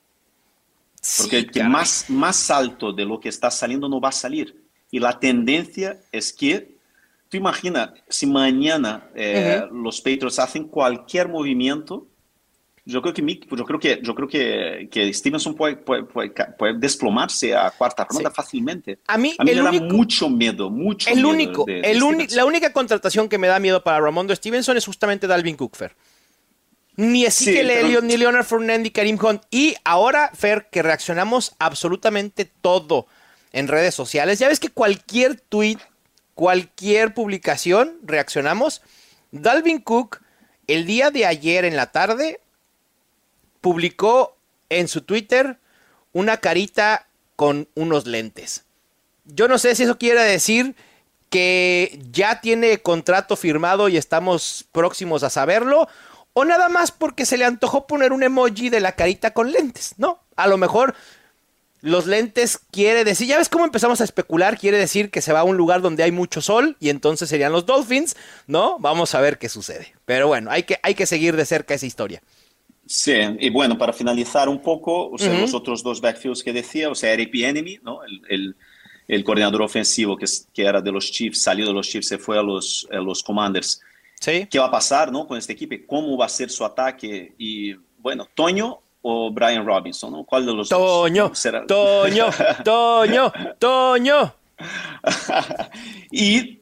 [SPEAKER 3] Porque el más, más alto de lo que está saliendo no va a salir. Y la tendencia es que, tú imagina, si mañana eh, los Patriots hacen cualquier movimiento, yo creo que yo creo que yo creo que, que Stevenson puede, puede, puede, desplomarse a cuarta ronda fácilmente.
[SPEAKER 2] A mí,
[SPEAKER 3] a mí me da mucho miedo, mucho
[SPEAKER 2] el
[SPEAKER 3] miedo
[SPEAKER 2] único, el la única contratación que me da miedo para Ramondo Stevenson es justamente Dalvin Cookfer. Ni Ezekiel Elliott, ni Leonard Fournette, ni Karim Hunt. Y ahora, Fer, que reaccionamos absolutamente todo en redes sociales. Ya ves que cualquier tweet, cualquier publicación, reaccionamos. Dalvin Cook, el día de ayer en la tarde, publicó en su Twitter una carita con unos lentes. Yo no sé si eso quiere decir que ya tiene contrato firmado y estamos próximos a saberlo, o nada más porque se le antojó poner un emoji de la carita con lentes, ¿no? A lo mejor los lentes quiere decir, ya ves cómo empezamos a especular, quiere decir que se va a un lugar donde hay mucho sol y entonces serían los Dolphins, ¿no? Vamos a ver qué sucede. Pero bueno, hay que, hay que seguir de cerca esa historia.
[SPEAKER 3] Sí, y bueno, para finalizar un poco, o sea, los otros dos backfields que decía, o sea, Eric Enemy, ¿no? El, el, coordinador ofensivo que, que, era de los Chiefs, salió de los Chiefs, se fue a los, a los Commanders.
[SPEAKER 2] Sí.
[SPEAKER 3] ¿Qué va a pasar, ¿no? Con este equipo, cómo va a ser su ataque y, bueno, Toño o Brian Robinson, ¿no? ¿Cuál de los
[SPEAKER 2] Toño,
[SPEAKER 3] dos será?
[SPEAKER 2] Toño, Toño, Toño.
[SPEAKER 3] y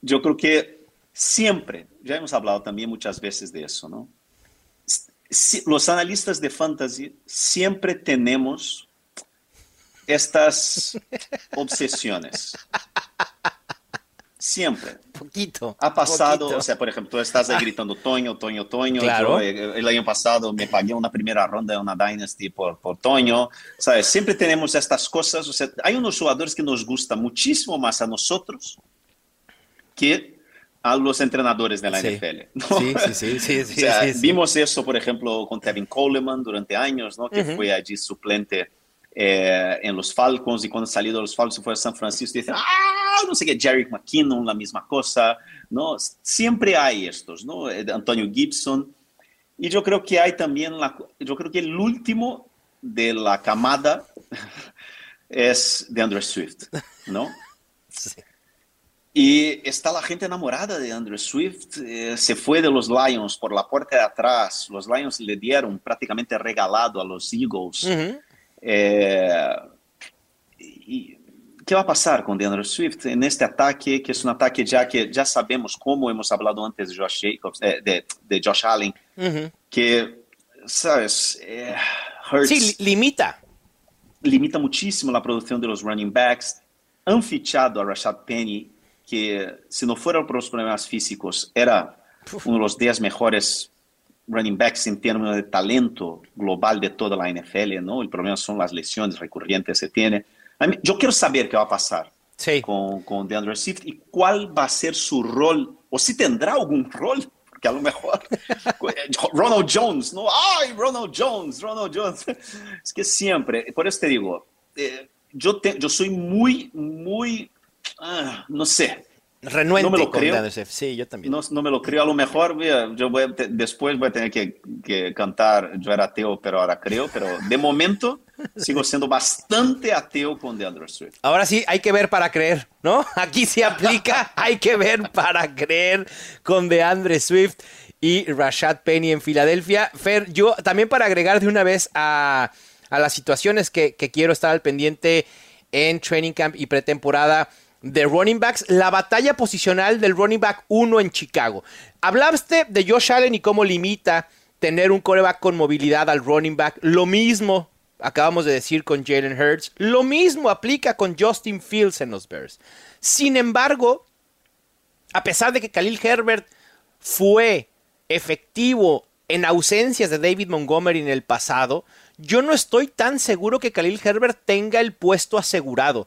[SPEAKER 3] yo creo que siempre, ya hemos hablado también muchas veces de eso, ¿no? los analistas de fantasy siempre tenemos estas obsesiones. Siempre.
[SPEAKER 2] Poquito.
[SPEAKER 3] Ha pasado, o sea, por ejemplo, tú estás ahí gritando Toño, Toño, Toño.
[SPEAKER 2] Claro.
[SPEAKER 3] Eh, el año pasado me pagué una primera ronda de una Dynasty por, por Toño. ¿Sabes? Siempre tenemos estas cosas. O sea, hay unos jugadores que nos gustan muchísimo más a nosotros que a los entrenadores de la NFL.
[SPEAKER 2] Sí, sí, sí, sí,
[SPEAKER 3] Vimos eso, por ejemplo, con Kevin Coleman durante años, ¿no? que fue allí suplente eh, en los Falcons y cuando salió de los Falcons fue a San Francisco y dice, ah, no sé qué, Jerry McKinnon, la misma cosa, ¿no? Siempre hay estos, ¿no? Eh, Antonio Gibson. Y yo creo que hay también, la, yo creo que el último de la camada es de Andrew Swift, ¿no? Sí. Y está la gente enamorada de Andrew Swift. Eh, se fue de los Lions por la puerta de atrás. Los Lions le dieron prácticamente regalado a los Eagles. Eh, y, ¿Qué va a pasar con Andrew Swift en este ataque, que es un ataque ya que ya sabemos cómo hemos hablado antes de Josh Jacobs, eh, de, de, Josh Allen, que, sabes,
[SPEAKER 2] hurts, sí, limita.
[SPEAKER 3] Limita muchísimo la producción de los running backs. Han fichado a Rashad Penny que si no fuera por los problemas físicos, era uno de los 10 mejores running backs en términos de talento global de toda la NFL, ¿no? El problema son las lesiones recurrentes que tiene. yo quiero saber qué va a pasar con, con DeAndre Swift y cuál va a ser su rol, o si tendrá algún rol, porque a lo mejor Ronald Jones, ¿no? ¡Ay, Ronald Jones, Ronald Jones! Es que siempre, por eso te digo, eh, yo, yo soy muy, muy Ah, no sé.
[SPEAKER 2] Renuente
[SPEAKER 3] no me lo creo.
[SPEAKER 2] Sí, yo también.
[SPEAKER 3] No, me lo creo. A lo mejor yo voy después voy a tener que, cantar Yo era ateo, pero ahora creo. Pero de momento sigo siendo bastante ateo con DeAndre Swift.
[SPEAKER 2] Ahora sí, hay que ver para creer, ¿no? Aquí se aplica, hay que ver para creer con DeAndre Swift y Rashad Penny en Filadelfia. Fer, yo también para agregar de una vez a, las situaciones que, que quiero estar al pendiente en training camp y pretemporada de running backs, la batalla posicional del running back 1 en Chicago. Hablaste de Josh Allen y cómo limita tener un coreback con movilidad al running back. Lo mismo acabamos de decir con Jalen Hurts. Lo mismo aplica con Justin Fields en los Bears. Sin embargo, a pesar de que Khalil Herbert fue efectivo en ausencias de David Montgomery en el pasado, yo no estoy tan seguro que Khalil Herbert tenga el puesto asegurado.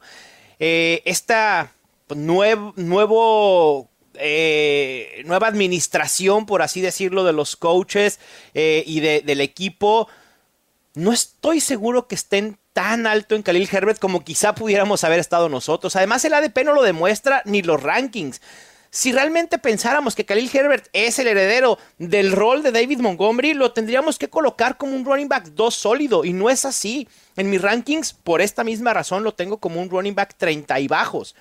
[SPEAKER 2] Eh, esta nuevo, eh, nueva administración, por así decirlo, de los coaches eh, y del equipo, no estoy seguro que estén tan alto en Khalil Herbert como quizá pudiéramos haber estado nosotros. Además, el ADP no lo demuestra ni los rankings. Si realmente pensáramos que Khalil Herbert es el heredero del rol de David Montgomery, lo tendríamos que colocar como un running back 2 sólido y no es así. En mis rankings, por esta misma razón, lo tengo como un running back 30 y bajos.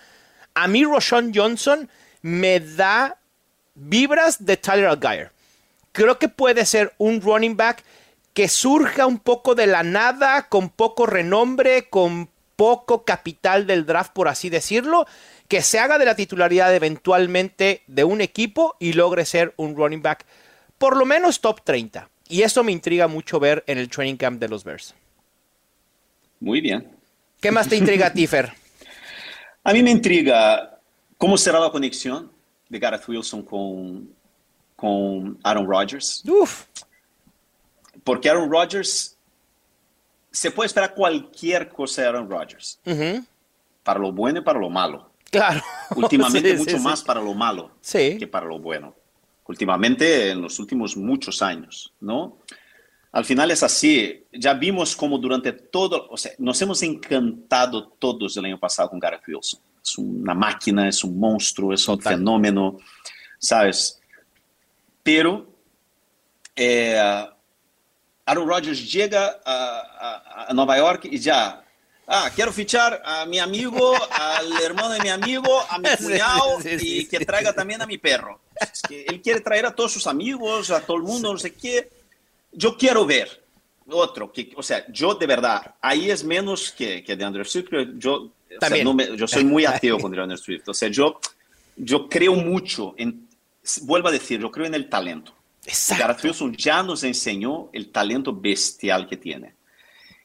[SPEAKER 2] A mí, Roshan Johnson me da vibras de Tyler Algier. creo que puede ser un running back que surja un poco de la nada, con poco renombre, con poco capital del draft, por así decirlo, que se haga de la titularidad eventualmente de un equipo y logre ser un running back por lo menos top 30. Y eso me intriga mucho ver en el training camp de los Bears.
[SPEAKER 3] Muy bien.
[SPEAKER 2] ¿Qué más te intriga Tifer?
[SPEAKER 3] A mí me intriga cómo será la conexión de Gareth Wilson con, con Aaron Rodgers.
[SPEAKER 2] Uf.
[SPEAKER 3] Porque Aaron Rodgers, se puede esperar cualquier cosa de Aaron Rodgers. Para lo bueno y para lo malo.
[SPEAKER 2] Claro.
[SPEAKER 3] Últimamente mucho más para lo malo
[SPEAKER 2] sí.
[SPEAKER 3] que para lo bueno. Últimamente, en los últimos muchos años, ¿no? Al final es así. Ya vimos como durante todo, o sea, nos hemos encantado todos el año pasado con Gareth Wilson. Es una máquina, es un monstruo, es un fenómeno, ¿sabes? Pero eh, Aaron Rodgers llega a, a, a Nueva York y ya ah, quiero fichar a mi amigo, al hermano de mi amigo, a mi cuñado y que traiga también a mi perro. Es que él quiere traer a todos sus amigos, a todo el mundo, no sé qué. Yo quiero ver otro, que, o sea, yo de verdad, ahí es menos que, que de Andrew Swift, yo, o sea, no me, yo soy muy ateo con Andrew Swift, o sea, yo, yo creo mucho en, vuelvo a decir, yo creo en el talento.
[SPEAKER 2] Exacto.
[SPEAKER 3] Gareth Wilson ya nos enseñó el talento bestial que tiene.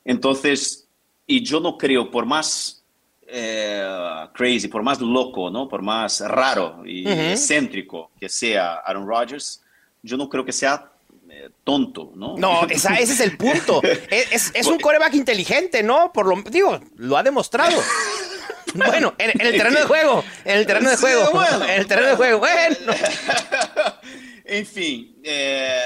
[SPEAKER 3] Entonces, y yo no creo, por más eh, crazy, por más loco, ¿no? por más raro y excéntrico que sea Aaron Rodgers, yo no creo que sea eh, tonto, ¿no?
[SPEAKER 2] No, ese es el punto. es, es, un coreback inteligente, ¿no? Por lo digo, lo ha demostrado. Bueno, en, el terreno de juego, en el terreno de juego, bueno, en el terreno de juego, bueno.
[SPEAKER 3] en fin, eh,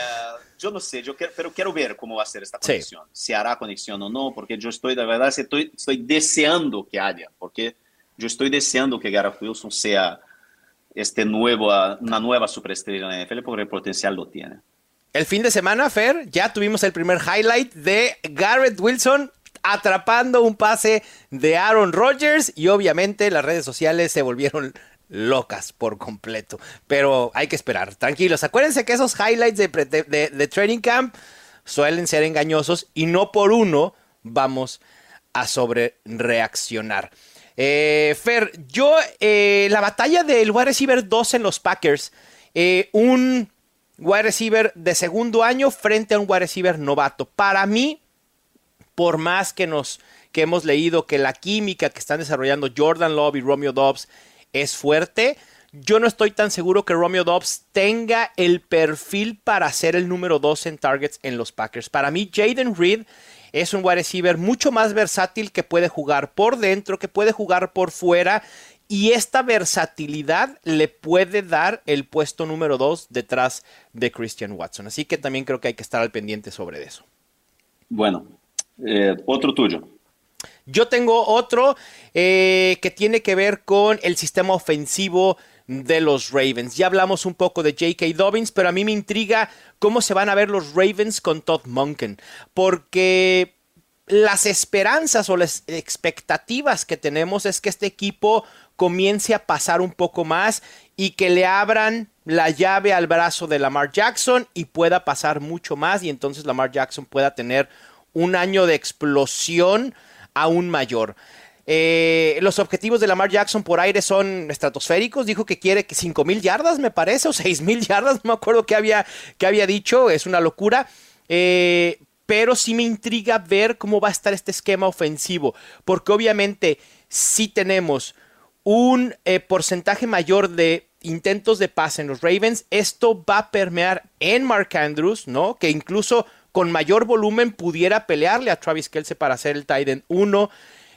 [SPEAKER 3] yo no sé, yo quiero, pero quiero ver cómo va a ser esta conexión, sí. si hará conexión o no, porque yo estoy, de verdad, estoy, estoy deseando que haya, porque yo estoy deseando que Gareth Wilson sea este nuevo, una nueva superestrella en la NFL, porque el potencial lo tiene.
[SPEAKER 2] El fin de semana, Fer, ya tuvimos el primer highlight de Garrett Wilson atrapando un pase de Aaron Rodgers y obviamente las redes sociales se volvieron locas por completo. Pero hay que esperar, tranquilos. Acuérdense que esos highlights de, Training Camp suelen ser engañosos y no por uno vamos a sobre reaccionar. Eh, Fer, yo, eh, la batalla del wide receiver 2 en los Packers, eh, un wide receiver de segundo año frente a un wide receiver novato. Para mí, por más que nos que hemos leído que la química que están desarrollando Jordan Love y Romeo Dobbs es fuerte. Yo no estoy tan seguro que Romeo Dobbs tenga el perfil para ser el número 2 en targets en los Packers. Para mí, Jaden Reed es un wide receiver mucho más versátil que puede jugar por dentro, que puede jugar por fuera. Y esta versatilidad le puede dar el puesto número 2 detrás de Christian Watson. Así que también creo que hay que estar al pendiente sobre eso.
[SPEAKER 3] Bueno, eh, otro tuyo.
[SPEAKER 2] Yo tengo otro eh, que tiene que ver con el sistema ofensivo de los Ravens. Ya hablamos un poco de J.K. Dobbins, pero a mí me intriga cómo se van a ver los Ravens con Todd Monken, porque las esperanzas o las expectativas que tenemos es que este equipo comience a pasar un poco más y que le abran la llave al brazo de Lamar Jackson y pueda pasar mucho más y entonces Lamar Jackson pueda tener un año de explosión aún mayor. Eh, los objetivos de Lamar Jackson por aire son estratosféricos. Dijo que quiere que 5 mil yardas, me parece, o 6 mil yardas, no me acuerdo qué había, había dicho, es una locura. Eh, pero sí me intriga ver cómo va a estar este esquema ofensivo, porque obviamente si tenemos un eh, porcentaje mayor de intentos de pase en los Ravens, esto va a permear en Mark Andrews, ¿no? Que incluso con mayor volumen pudiera pelearle a Travis Kelce para hacer el tight end 1.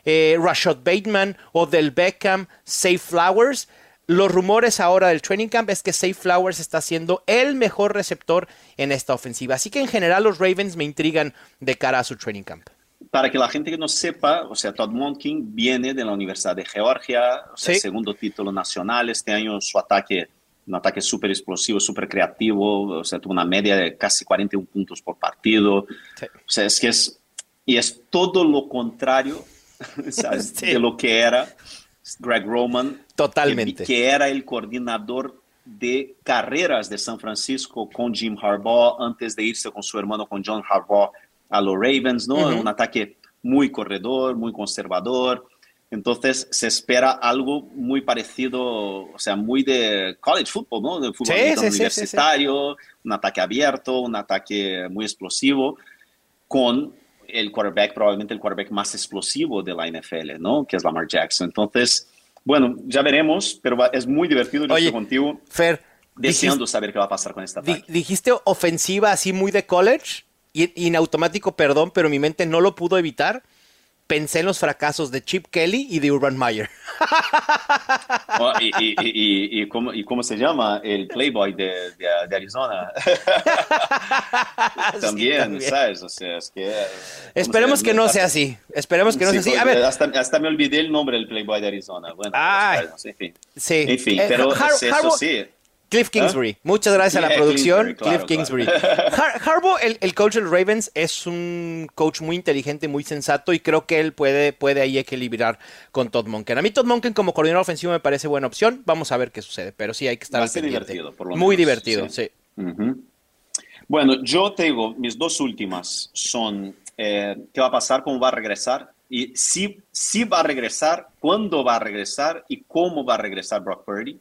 [SPEAKER 2] Eh, Rashad Bateman o del Beckham, Safe Flowers. Los rumores ahora del training camp es que Safe Flowers está siendo el mejor receptor en esta ofensiva. Así que en general los Ravens me intrigan de cara a su training camp.
[SPEAKER 3] Para que la gente que no sepa, o sea, Todd Monken viene de la Universidad de Georgia, o sea,
[SPEAKER 2] Sí.
[SPEAKER 3] segundo título nacional. Este año su ataque, un ataque súper explosivo, súper creativo, o sea, tuvo una media de casi 41 puntos por partido.
[SPEAKER 2] Sí.
[SPEAKER 3] O sea, es que es, y es todo lo contrario ¿sabes?
[SPEAKER 2] Sí.
[SPEAKER 3] de lo que era Greg Roman,
[SPEAKER 2] Totalmente.
[SPEAKER 3] que, que era el coordinador de carreras de San Francisco con Jim Harbaugh antes de irse con su hermano, con John Harbaugh, a los Ravens, ¿no? Un ataque muy corredor, muy conservador. Entonces se espera algo muy parecido, o sea, muy de college football, ¿no? De fútbol universitario, un ataque abierto, un ataque muy explosivo, con el quarterback, probablemente el quarterback más explosivo de la NFL, ¿no? Que es Lamar Jackson. Entonces, bueno, ya veremos, pero es muy divertido. Yo contigo.
[SPEAKER 2] Fer,
[SPEAKER 3] deseando saber qué va a pasar con esta.
[SPEAKER 2] Dijiste ofensiva así muy de college y en automático, perdón, pero mi mente no lo pudo evitar pensé en los fracasos de Chip Kelly y de Urban Meyer.
[SPEAKER 3] Oh, y, cómo, se llama? El Playboy de, Arizona. también, ¿sabes? O sea, es que,
[SPEAKER 2] Esperemos que no sea así. Esperemos que no sea así. A ver.
[SPEAKER 3] Hasta, me olvidé el nombre del Playboy de Arizona. Bueno, en fin.
[SPEAKER 2] Sí.
[SPEAKER 3] En fin, eh, pero eso sí.
[SPEAKER 2] Cliff ¿Ah? Kingsbury. Muchas gracias a la producción. Cliff Kingsbury. Harbaugh, el, coach del Ravens, es un coach muy inteligente, muy sensato y creo que él puede, puede ahí equilibrar con Todd Monken. A mí Todd Monken como coordinador ofensivo me parece buena opción. Vamos a ver qué sucede, pero sí hay que estar
[SPEAKER 3] Va divertido, por lo
[SPEAKER 2] Muy divertido, sí.
[SPEAKER 3] Bueno, yo te digo, mis dos últimas son eh, qué va a pasar, cómo va a regresar y si, si va a regresar, cuándo va a regresar y cómo va a regresar Brock Purdy.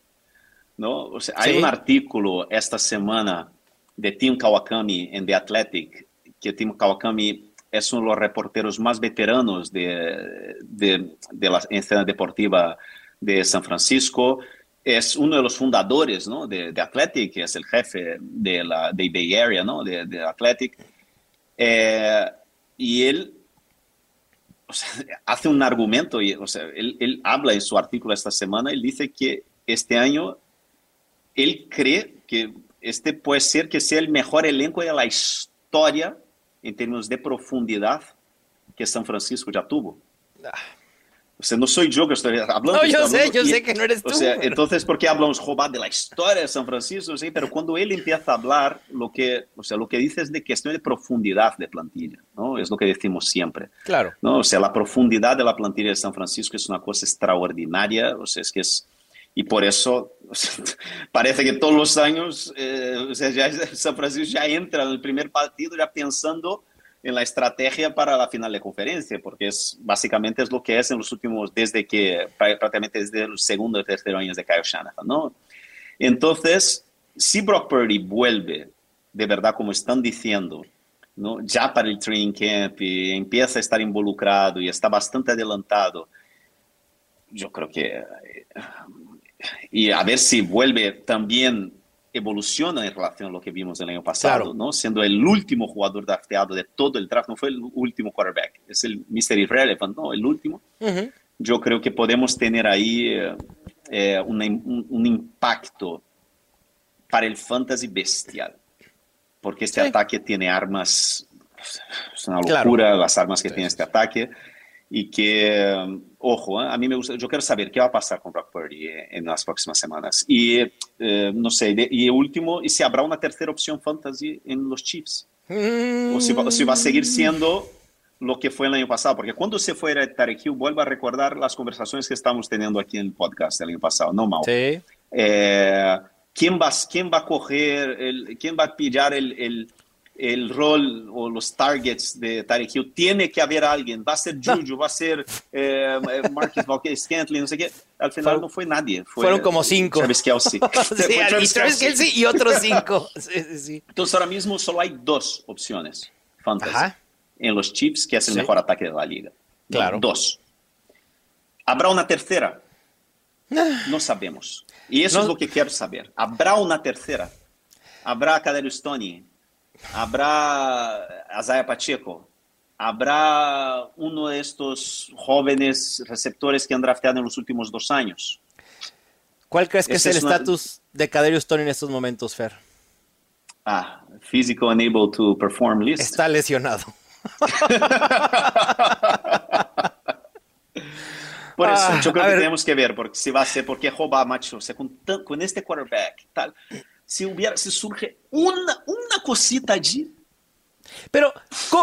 [SPEAKER 3] ¿No? hay un artículo esta semana de Tim Kawakami en The Athletic, que Tim Kawakami es uno de los reporteros más veteranos de, de, la escena deportiva de San Francisco. Es uno de los fundadores ¿no? de, Athletic, es el jefe de la de Bay Area, ¿no? de, Athletic. Eh, y él hace un argumento, y, o sea, él, él, habla en su artículo esta semana, él dice que este año él cree que este puede ser que sea el mejor elenco de la historia en términos de profundidad que San Francisco ya tuvo. O sea, no soy yo que estoy hablando.
[SPEAKER 2] No, yo sé, yo sé que no eres tú.
[SPEAKER 3] O sea, entonces, ¿por qué hablamos joder, de la historia de San Francisco? Sí, pero cuando él empieza a hablar, lo que, o sea, lo que dice es de cuestión de profundidad de plantilla, ¿no? Es lo que decimos siempre.
[SPEAKER 2] Claro.
[SPEAKER 3] ¿no? O sea, la profundidad de la plantilla de San Francisco es una cosa extraordinaria, o sea, es que es y por eso parece que todos los años eh, o sea, ya San Francisco ya entra en el primer partido ya pensando en la estrategia para la final de conferencia, porque es básicamente es lo que es en los últimos, desde que prácticamente desde el segundo y tercer años de Kyle Shanahan, ¿no? Entonces, si Brock Purdy vuelve de verdad como están diciendo, ¿no? ya para el training camp y empieza a estar involucrado y está bastante adelantado, yo creo que y a ver si vuelve también evoluciona en relación a lo que vimos el año pasado, ¿no? Siendo el último jugador drafteado de todo el draft, no fue el último quarterback, es el Mr. Irrelevant, ¿no? El último. Yo creo que podemos tener ahí eh, eh, un, impacto para el fantasy bestial, porque este ataque tiene armas, es una locura las armas que tiene este ataque y que, ojo, ¿eh? a mí me gusta, yo quiero saber qué va a pasar con Brock Purdy eh, en las próximas semanas. Y, eh, no sé, y último, y si habrá una tercera opción fantasy en los Chiefs. O si va, si va, a seguir siendo lo que fue el año pasado, porque cuando se fuera Tarek Hill, vuelvo a recordar las conversaciones que estamos teniendo aquí en el podcast el año pasado, ¿no, Mau?
[SPEAKER 2] Sí.
[SPEAKER 3] ¿quién, va, ¿Quién va a coger, el, quién va a pillar el, el el rol o los targets de Tarek Hill, tiene que haber alguien, va a ser Juju, va a ser eh, eh Marcus Scantling, no sé qué. Al final no fue nadie.
[SPEAKER 2] fueron como cinco.
[SPEAKER 3] Travis Kelsey.
[SPEAKER 2] sí, Travis, Kelsey y otros cinco. sí, sí,
[SPEAKER 3] Entonces ahora mismo solo hay dos opciones fantasy en los Chiefs, que es el mejor ataque de la liga.
[SPEAKER 2] Claro.
[SPEAKER 3] Dos. ¿Habrá una tercera? Ah. No sabemos. Y eso es lo que quiero saber. ¿Habrá una tercera? ¿Habrá Kadarius Stoney? Habrá Azaya Pacheco, habrá uno de estos jóvenes receptores que han drafteado en los últimos dos años.
[SPEAKER 2] ¿Cuál crees que es el estatus de Caderio Stone en estos momentos, Fer?
[SPEAKER 3] Ah, physical unable to perform list.
[SPEAKER 2] Está lesionado.
[SPEAKER 3] Por eso, ah, yo creo que tenemos que ver porque si va a ser, porque Joba, macho, o sea, con, con este quarterback, tal, si hubiera, si surge una, una cosita allí.
[SPEAKER 2] Pero,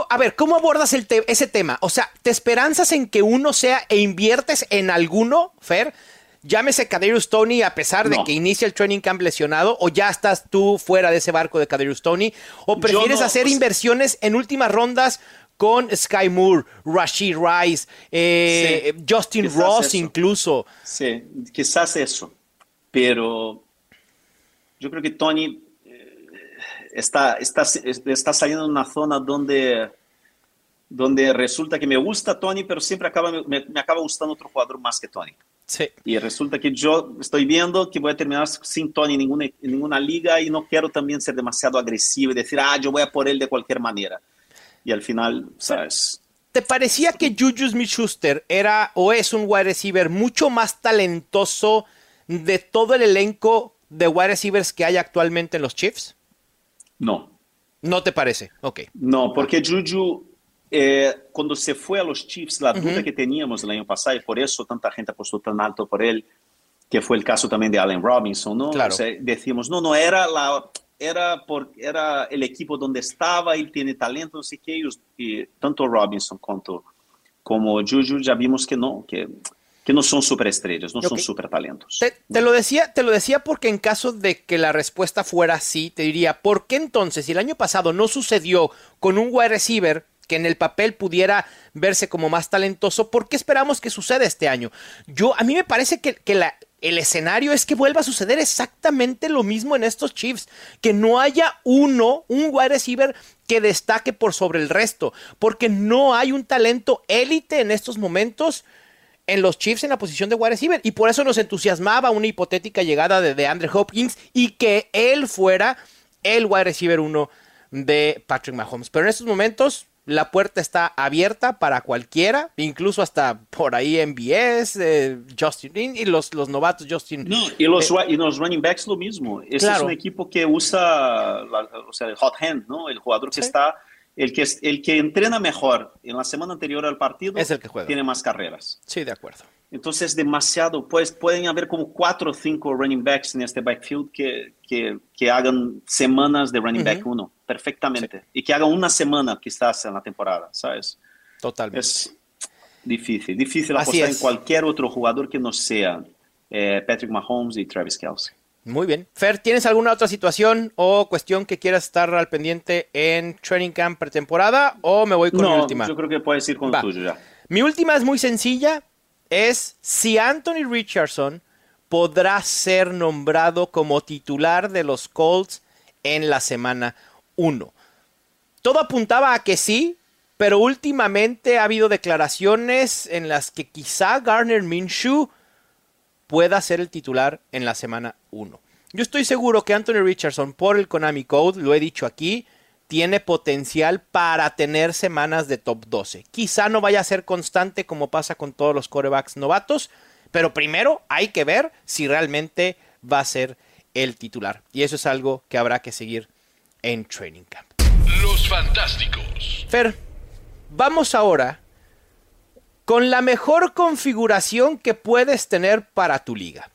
[SPEAKER 2] a ver, ¿cómo abordas el ese tema? O sea, ¿te esperanzas en que uno sea e inviertes en alguno, Fer? Llámese Kadarius Tony a pesar de que inicia el training camp lesionado, o ya estás tú fuera de ese barco de Kadarius Tony, o prefieres
[SPEAKER 3] no,
[SPEAKER 2] hacer
[SPEAKER 3] pues-
[SPEAKER 2] inversiones en últimas rondas con Sky Moore, Rashid Rice, eh,
[SPEAKER 3] Sí,
[SPEAKER 2] Justin Ross
[SPEAKER 3] eso.
[SPEAKER 2] incluso.
[SPEAKER 3] Sí, quizás eso. Pero yo creo que Tony eh, está, está, está saliendo de una zona donde, donde resulta que me gusta Tony, pero siempre acaba, me, me acaba gustando otro jugador más que Tony.
[SPEAKER 2] Sí.
[SPEAKER 3] Y resulta que yo estoy viendo que voy a terminar sin Tony en ninguna, en ninguna liga y no quiero también ser demasiado agresivo y decir, ah, yo voy a por él de cualquier manera. Y al final, ¿sabes?
[SPEAKER 2] ¿Te parecía que Juju Smith-Schuster era o es un wide receiver mucho más talentoso de todo el elenco de wide receivers que hay actualmente en los Chiefs?
[SPEAKER 3] No.
[SPEAKER 2] ¿No te parece? Ok.
[SPEAKER 3] No, porque Juju, eh, cuando se fue a los Chiefs, la duda que teníamos el año pasado, y por eso tanta gente apostó tan alto por él, que fue el caso también de Allen Robinson, ¿no?
[SPEAKER 2] Claro.
[SPEAKER 3] O sea, decimos, no, no, era, la, era, por, era el equipo donde estaba, él tiene talento, no sé qué, y, tanto Robinson como Juju ya vimos que no, que, que no son superestrellas, no son supertalentos.
[SPEAKER 2] Te, te lo decía, te lo decía porque en caso de que la respuesta fuera sí, te diría, ¿por qué entonces, si el año pasado no sucedió con un wide receiver que en el papel pudiera verse como más talentoso, ¿por qué esperamos que suceda este año? Yo, a mí me parece que, que la, el escenario es que vuelva a suceder exactamente lo mismo en estos Chiefs, que no haya uno, un wide receiver que destaque por sobre el resto, porque no hay un talento élite en estos momentos en los Chiefs en la posición de wide receiver. Y por eso nos entusiasmaba una hipotética llegada de, de Andrew Hopkins y que él fuera el wide receiver uno de Patrick Mahomes. Pero en estos momentos la puerta está abierta para cualquiera, incluso hasta por ahí MBS, eh, Justin y los, los novatos Justin.
[SPEAKER 3] No, y los, y los running backs lo mismo. Ese
[SPEAKER 2] Claro.
[SPEAKER 3] es un equipo que usa la- o sea, el hot hand, ¿no? El jugador que
[SPEAKER 2] Sí.
[SPEAKER 3] está, el que, el que entrena mejor en la semana anterior al partido
[SPEAKER 2] Es el que juega.
[SPEAKER 3] tiene más carreras.
[SPEAKER 2] Sí, de acuerdo.
[SPEAKER 3] Entonces, demasiado, pues pueden haber como cuatro o cinco running backs en este backfield que, que, que hagan semanas de running back uno, perfectamente. Y que hagan una semana quizás en la temporada, ¿sabes?
[SPEAKER 2] Totalmente.
[SPEAKER 3] Es difícil, difícil apostar en cualquier otro jugador que no sea eh, Patrick Mahomes y Travis Kelsey.
[SPEAKER 2] Muy bien. Fer, ¿tienes alguna otra situación o cuestión que quieras estar al pendiente en Training Camp pretemporada o me voy con mi
[SPEAKER 3] No,
[SPEAKER 2] última?
[SPEAKER 3] yo creo que puedes ir con
[SPEAKER 2] Va.
[SPEAKER 3] tuyo ya.
[SPEAKER 2] Mi última es muy sencilla, es si Anthony Richardson podrá ser nombrado como titular de los Colts en la semana 1. Todo apuntaba a que sí, pero últimamente ha habido declaraciones en las que quizá Garner Minshew pueda ser el titular en la semana 1. Yo estoy seguro que Anthony Richardson, por el Konami Code, lo he dicho aquí, tiene potencial para tener semanas de top 12. Quizá no vaya a ser constante como pasa con todos los corebacks novatos, pero primero hay que ver si realmente va a ser el titular. Y eso es algo que habrá que seguir en Training Camp.
[SPEAKER 1] Los Fantásticos.
[SPEAKER 2] Fer, vamos ahora con la mejor configuración que puedes tener para tu liga.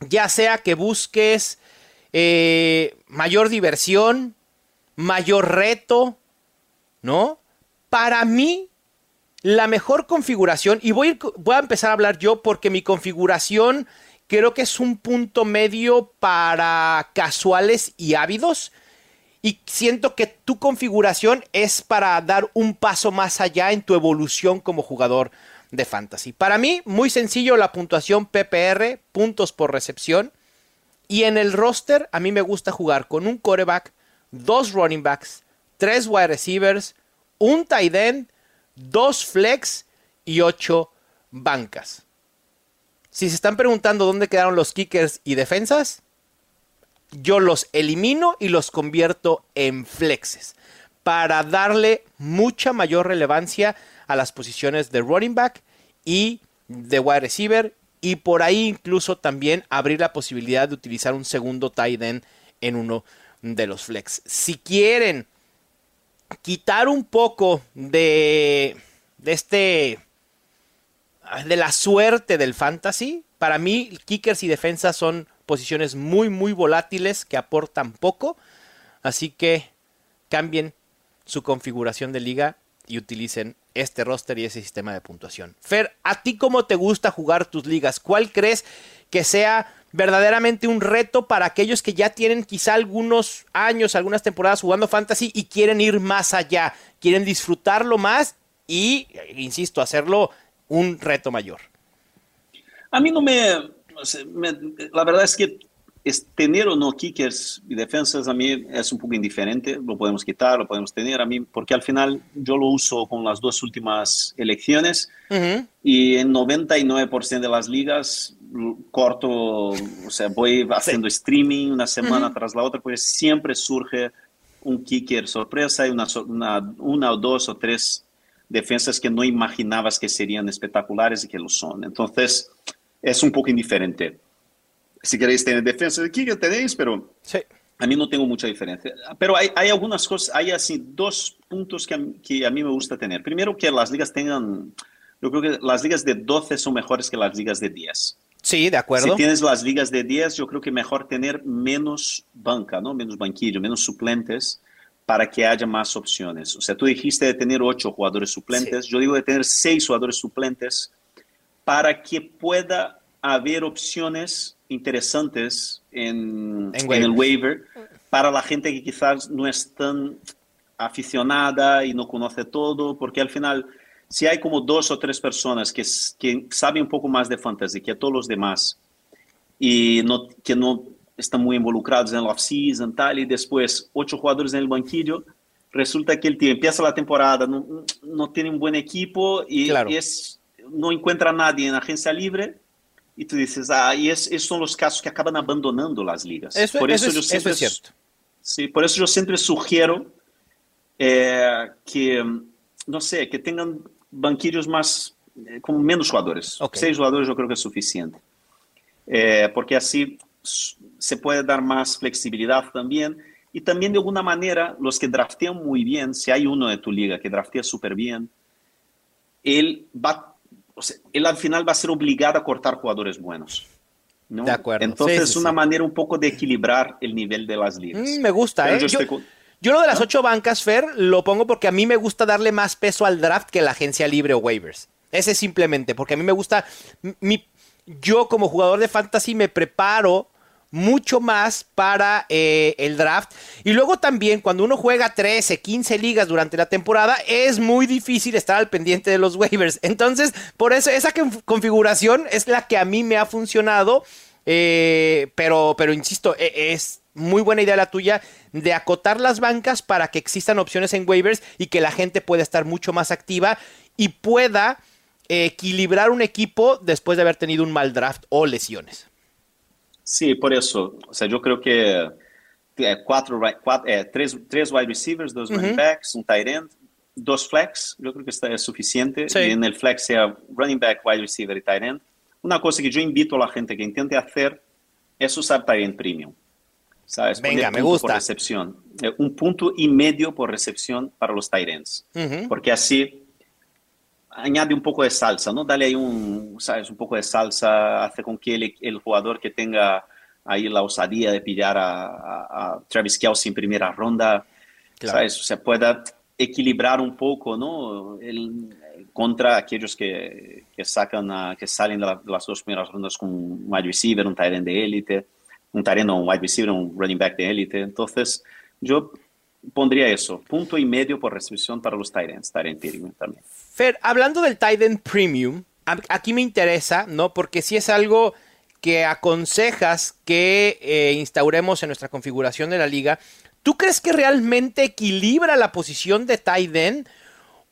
[SPEAKER 2] Ya sea que busques eh, mayor diversión, mayor reto, ¿no? Para mí, la mejor configuración, y voy voy a empezar a hablar yo porque mi configuración creo que es un punto medio para casuales y ávidos. Y siento que tu configuración es para dar un paso más allá en tu evolución como jugador de fantasy. Para mí, muy sencillo la puntuación PPR, puntos por recepción. Y en el roster, a mí me gusta jugar con un quarterback, dos running backs, tres wide receivers, un tight end, dos flex y ocho bancas. Si se están preguntando dónde quedaron los kickers y defensas, yo los elimino y los convierto en flexes para darle mucha mayor relevancia a las posiciones de running back y de wide receiver y por ahí incluso también abrir la posibilidad de utilizar un segundo tight end en uno de los flex. Si quieren quitar un poco de, de este de la suerte del fantasy, para mí kickers y defensas son posiciones muy muy volátiles que aportan poco, así que cambien su configuración de liga y utilicen este roster y ese sistema de puntuación. Fer, ¿a ti cómo te gusta jugar tus ligas? ¿Cuál crees que sea verdaderamente un reto para aquellos que ya tienen quizá algunos años, algunas temporadas jugando fantasy y quieren ir más allá, quieren disfrutarlo más y, insisto, hacerlo un reto mayor?
[SPEAKER 3] A mí no me, la verdad es que tener o no kickers y defensas a mí es un poco indiferente, lo podemos quitar, lo podemos tener. A mí, porque al final yo lo uso con las dos últimas elecciones y en 99% de las ligas corto, o sea, voy haciendo streaming una semana tras la otra, pues siempre surge un kicker sorpresa y una, una, una o dos o tres defensas que no imaginabas que serían espectaculares y que lo son. Entonces, es un poco indiferente. Si queréis tener defensa de kicker, tenéis, pero
[SPEAKER 2] sí.
[SPEAKER 3] a mí no tengo mucha diferencia. Pero hay, hay algunas cosas, hay así dos puntos que a, que a mí me gusta tener. Primero, que las ligas tengan, yo creo que las ligas de 12 son mejores que las ligas de 10.
[SPEAKER 2] Sí, de acuerdo.
[SPEAKER 3] Si tienes las ligas de 10, yo creo que mejor tener menos banca, ¿no? menos banquillo, menos suplentes para que haya más opciones. O sea, tú dijiste de tener 8 jugadores suplentes, sí. yo digo de tener 6 jugadores suplentes para que pueda haber opciones interesantes en, en, en, el waiver para la gente que quizás no es tan aficionada y no conoce todo, porque al final, si hay como dos o tres personas que, que saben un poco más de fantasy que todos los demás y no, que no están muy involucrados en la off-season tal, y después ocho jugadores en el banquillo, resulta que el tío empieza la temporada, no, no tiene un buen equipo y
[SPEAKER 2] claro.
[SPEAKER 3] es, no encuentra a nadie en agencia libre y tú dices, ah, y es, esos son los casos que acaban abandonando las ligas.
[SPEAKER 2] Eso,
[SPEAKER 3] por siempre,
[SPEAKER 2] eso es cierto.
[SPEAKER 3] Sí, por eso yo siempre sugiero eh, que, no sé, que tengan banquillos más, eh, con menos jugadores.
[SPEAKER 2] Okay.
[SPEAKER 3] Seis jugadores yo creo que es suficiente. Eh, porque así se puede dar más flexibilidad también. Y también de alguna manera, los que draftean muy bien, si hay uno de tu liga que draftea súper bien, él va o sea, él al final va a ser obligado a cortar jugadores buenos. ¿no?
[SPEAKER 2] De acuerdo.
[SPEAKER 3] Entonces, es
[SPEAKER 2] sí, sí,
[SPEAKER 3] una
[SPEAKER 2] sí.
[SPEAKER 3] manera un poco de equilibrar el nivel de las ligas.
[SPEAKER 2] Mm, me gusta, ¿eh?
[SPEAKER 3] Yo,
[SPEAKER 2] Yo,
[SPEAKER 3] estoy...
[SPEAKER 2] yo, lo de las ¿no? ocho bancas, Fer, lo pongo porque a mí me gusta darle más peso al draft que la agencia libre o waivers. Ese simplemente, porque a mí me gusta. Mi, yo, como jugador de fantasy, me preparo mucho más para eh, el draft. Y luego también cuando uno juega 13, 15 ligas durante la temporada, es muy difícil estar al pendiente de los waivers. Entonces, por eso esa configuración es la que a mí me ha funcionado. Eh, pero, pero insisto, es muy buena idea la tuya de acotar las bancas para que existan opciones en waivers y que la gente pueda estar mucho más activa y pueda equilibrar un equipo después de haber tenido un mal draft o lesiones.
[SPEAKER 3] Sí, por eso. O sea, yo creo que eh, cuatro, cuatro eh, tres, tres, wide receivers, dos uh -huh. running backs, un tight end, dos flex, yo creo que está, es suficiente.
[SPEAKER 2] Sí.
[SPEAKER 3] Y en el flex sea running back, wide receiver y tight end. Una cosa que yo invito a la gente que intente hacer es usar tight end premium. ¿Sabes?
[SPEAKER 2] Venga, me gusta.
[SPEAKER 3] Por recepción. Eh, un punto y medio por recepción para los tight ends. Uh -huh. Porque así añade un poco de salsa, ¿no? Dale ahí un, ¿sabes? Un poco de salsa, hace con que el, el jugador que tenga ahí la osadía de pillar a, a, a Travis Kelsey en primera ronda, claro. ¿sabes? O sea, pueda equilibrar un poco, ¿no? El, contra aquellos que, que sacan, a, que salen de, la, de, las dos primeras rondas con un wide receiver, un tight end de élite, un tight end o un wide receiver, un running back de élite. Entonces, yo pondría eso, punto y medio por recepción para los tight ends, tight end premium también.
[SPEAKER 2] Fer, hablando del tight premium, aquí me interesa, ¿no? Porque si es algo que aconsejas que eh, instauremos en nuestra configuración de la liga, ¿tú crees que realmente equilibra la posición de tight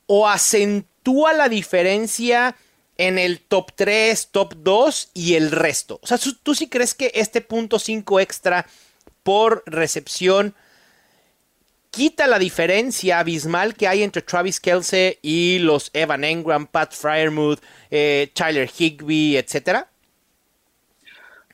[SPEAKER 2] o acentúa la diferencia en el top 3, top 2 y el resto? O sea, ¿tú sí crees que este punto 5 extra por recepción quita la diferencia abismal que hay entre Travis Kelsey y los Evan Engram, Pat Fryermuth, eh, Tyler Higby, etcétera?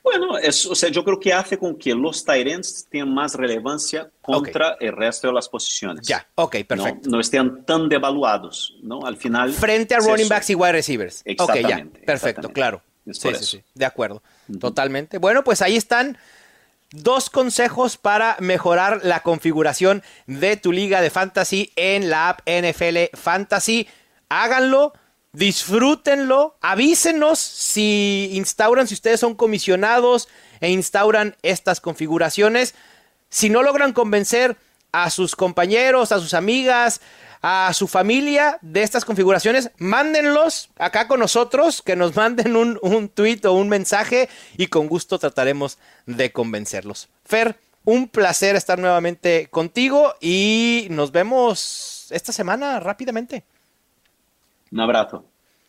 [SPEAKER 3] Bueno, es, o sea, yo creo que hace con que los Tyrants tengan más relevancia contra okay. el resto de las posiciones.
[SPEAKER 2] Ya, ok, perfecto.
[SPEAKER 3] No, no estén tan devaluados, ¿no? Al final.
[SPEAKER 2] Frente a running backs y wide receivers.
[SPEAKER 3] Exactamente.
[SPEAKER 2] Ok, ya, perfecto, claro. Sí, sí, sí, de acuerdo. Uh -huh. Totalmente. Bueno, pues ahí están dos consejos para mejorar la configuración de tu liga de fantasy en la app NFL Fantasy. háganlo, disfrútenlo, avísenos si instauran, si ustedes son comisionados e instauran estas configuraciones. Si no logran convencer a sus compañeros, a sus amigas, a su familia de estas configuraciones, mándenlos acá con nosotros, que nos manden un, un tweet o un mensaje y con gusto trataremos de convencerlos. Fer, un placer estar nuevamente contigo y nos vemos esta semana rápidamente.
[SPEAKER 3] Un abrazo.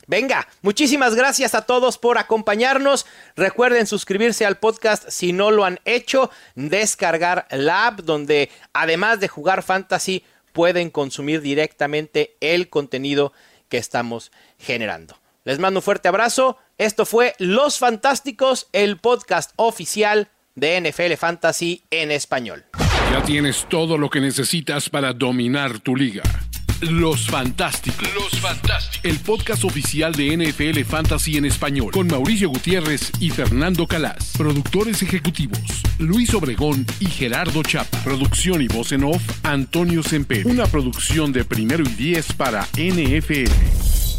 [SPEAKER 2] Venga, muchísimas gracias a todos por acompañarnos. Recuerden suscribirse al podcast si no lo han hecho, descargar la app donde además de jugar fantasy pueden consumir directamente el contenido que estamos generando. Les mando un fuerte abrazo. Esto fue Los Fantásticos, el podcast oficial de NFL Fantasy en español.
[SPEAKER 1] Ya tienes todo lo que necesitas para dominar tu liga. Los Fantásticos. Los Fantásticos. El podcast oficial de NFL Fantasy en español. Con Mauricio Gutiérrez y Fernando Calas. Productores ejecutivos. Luis Obregón y Gerardo Chapa. Producción y voz en off. Antonio Semper. Una producción de primero y diez para NFL.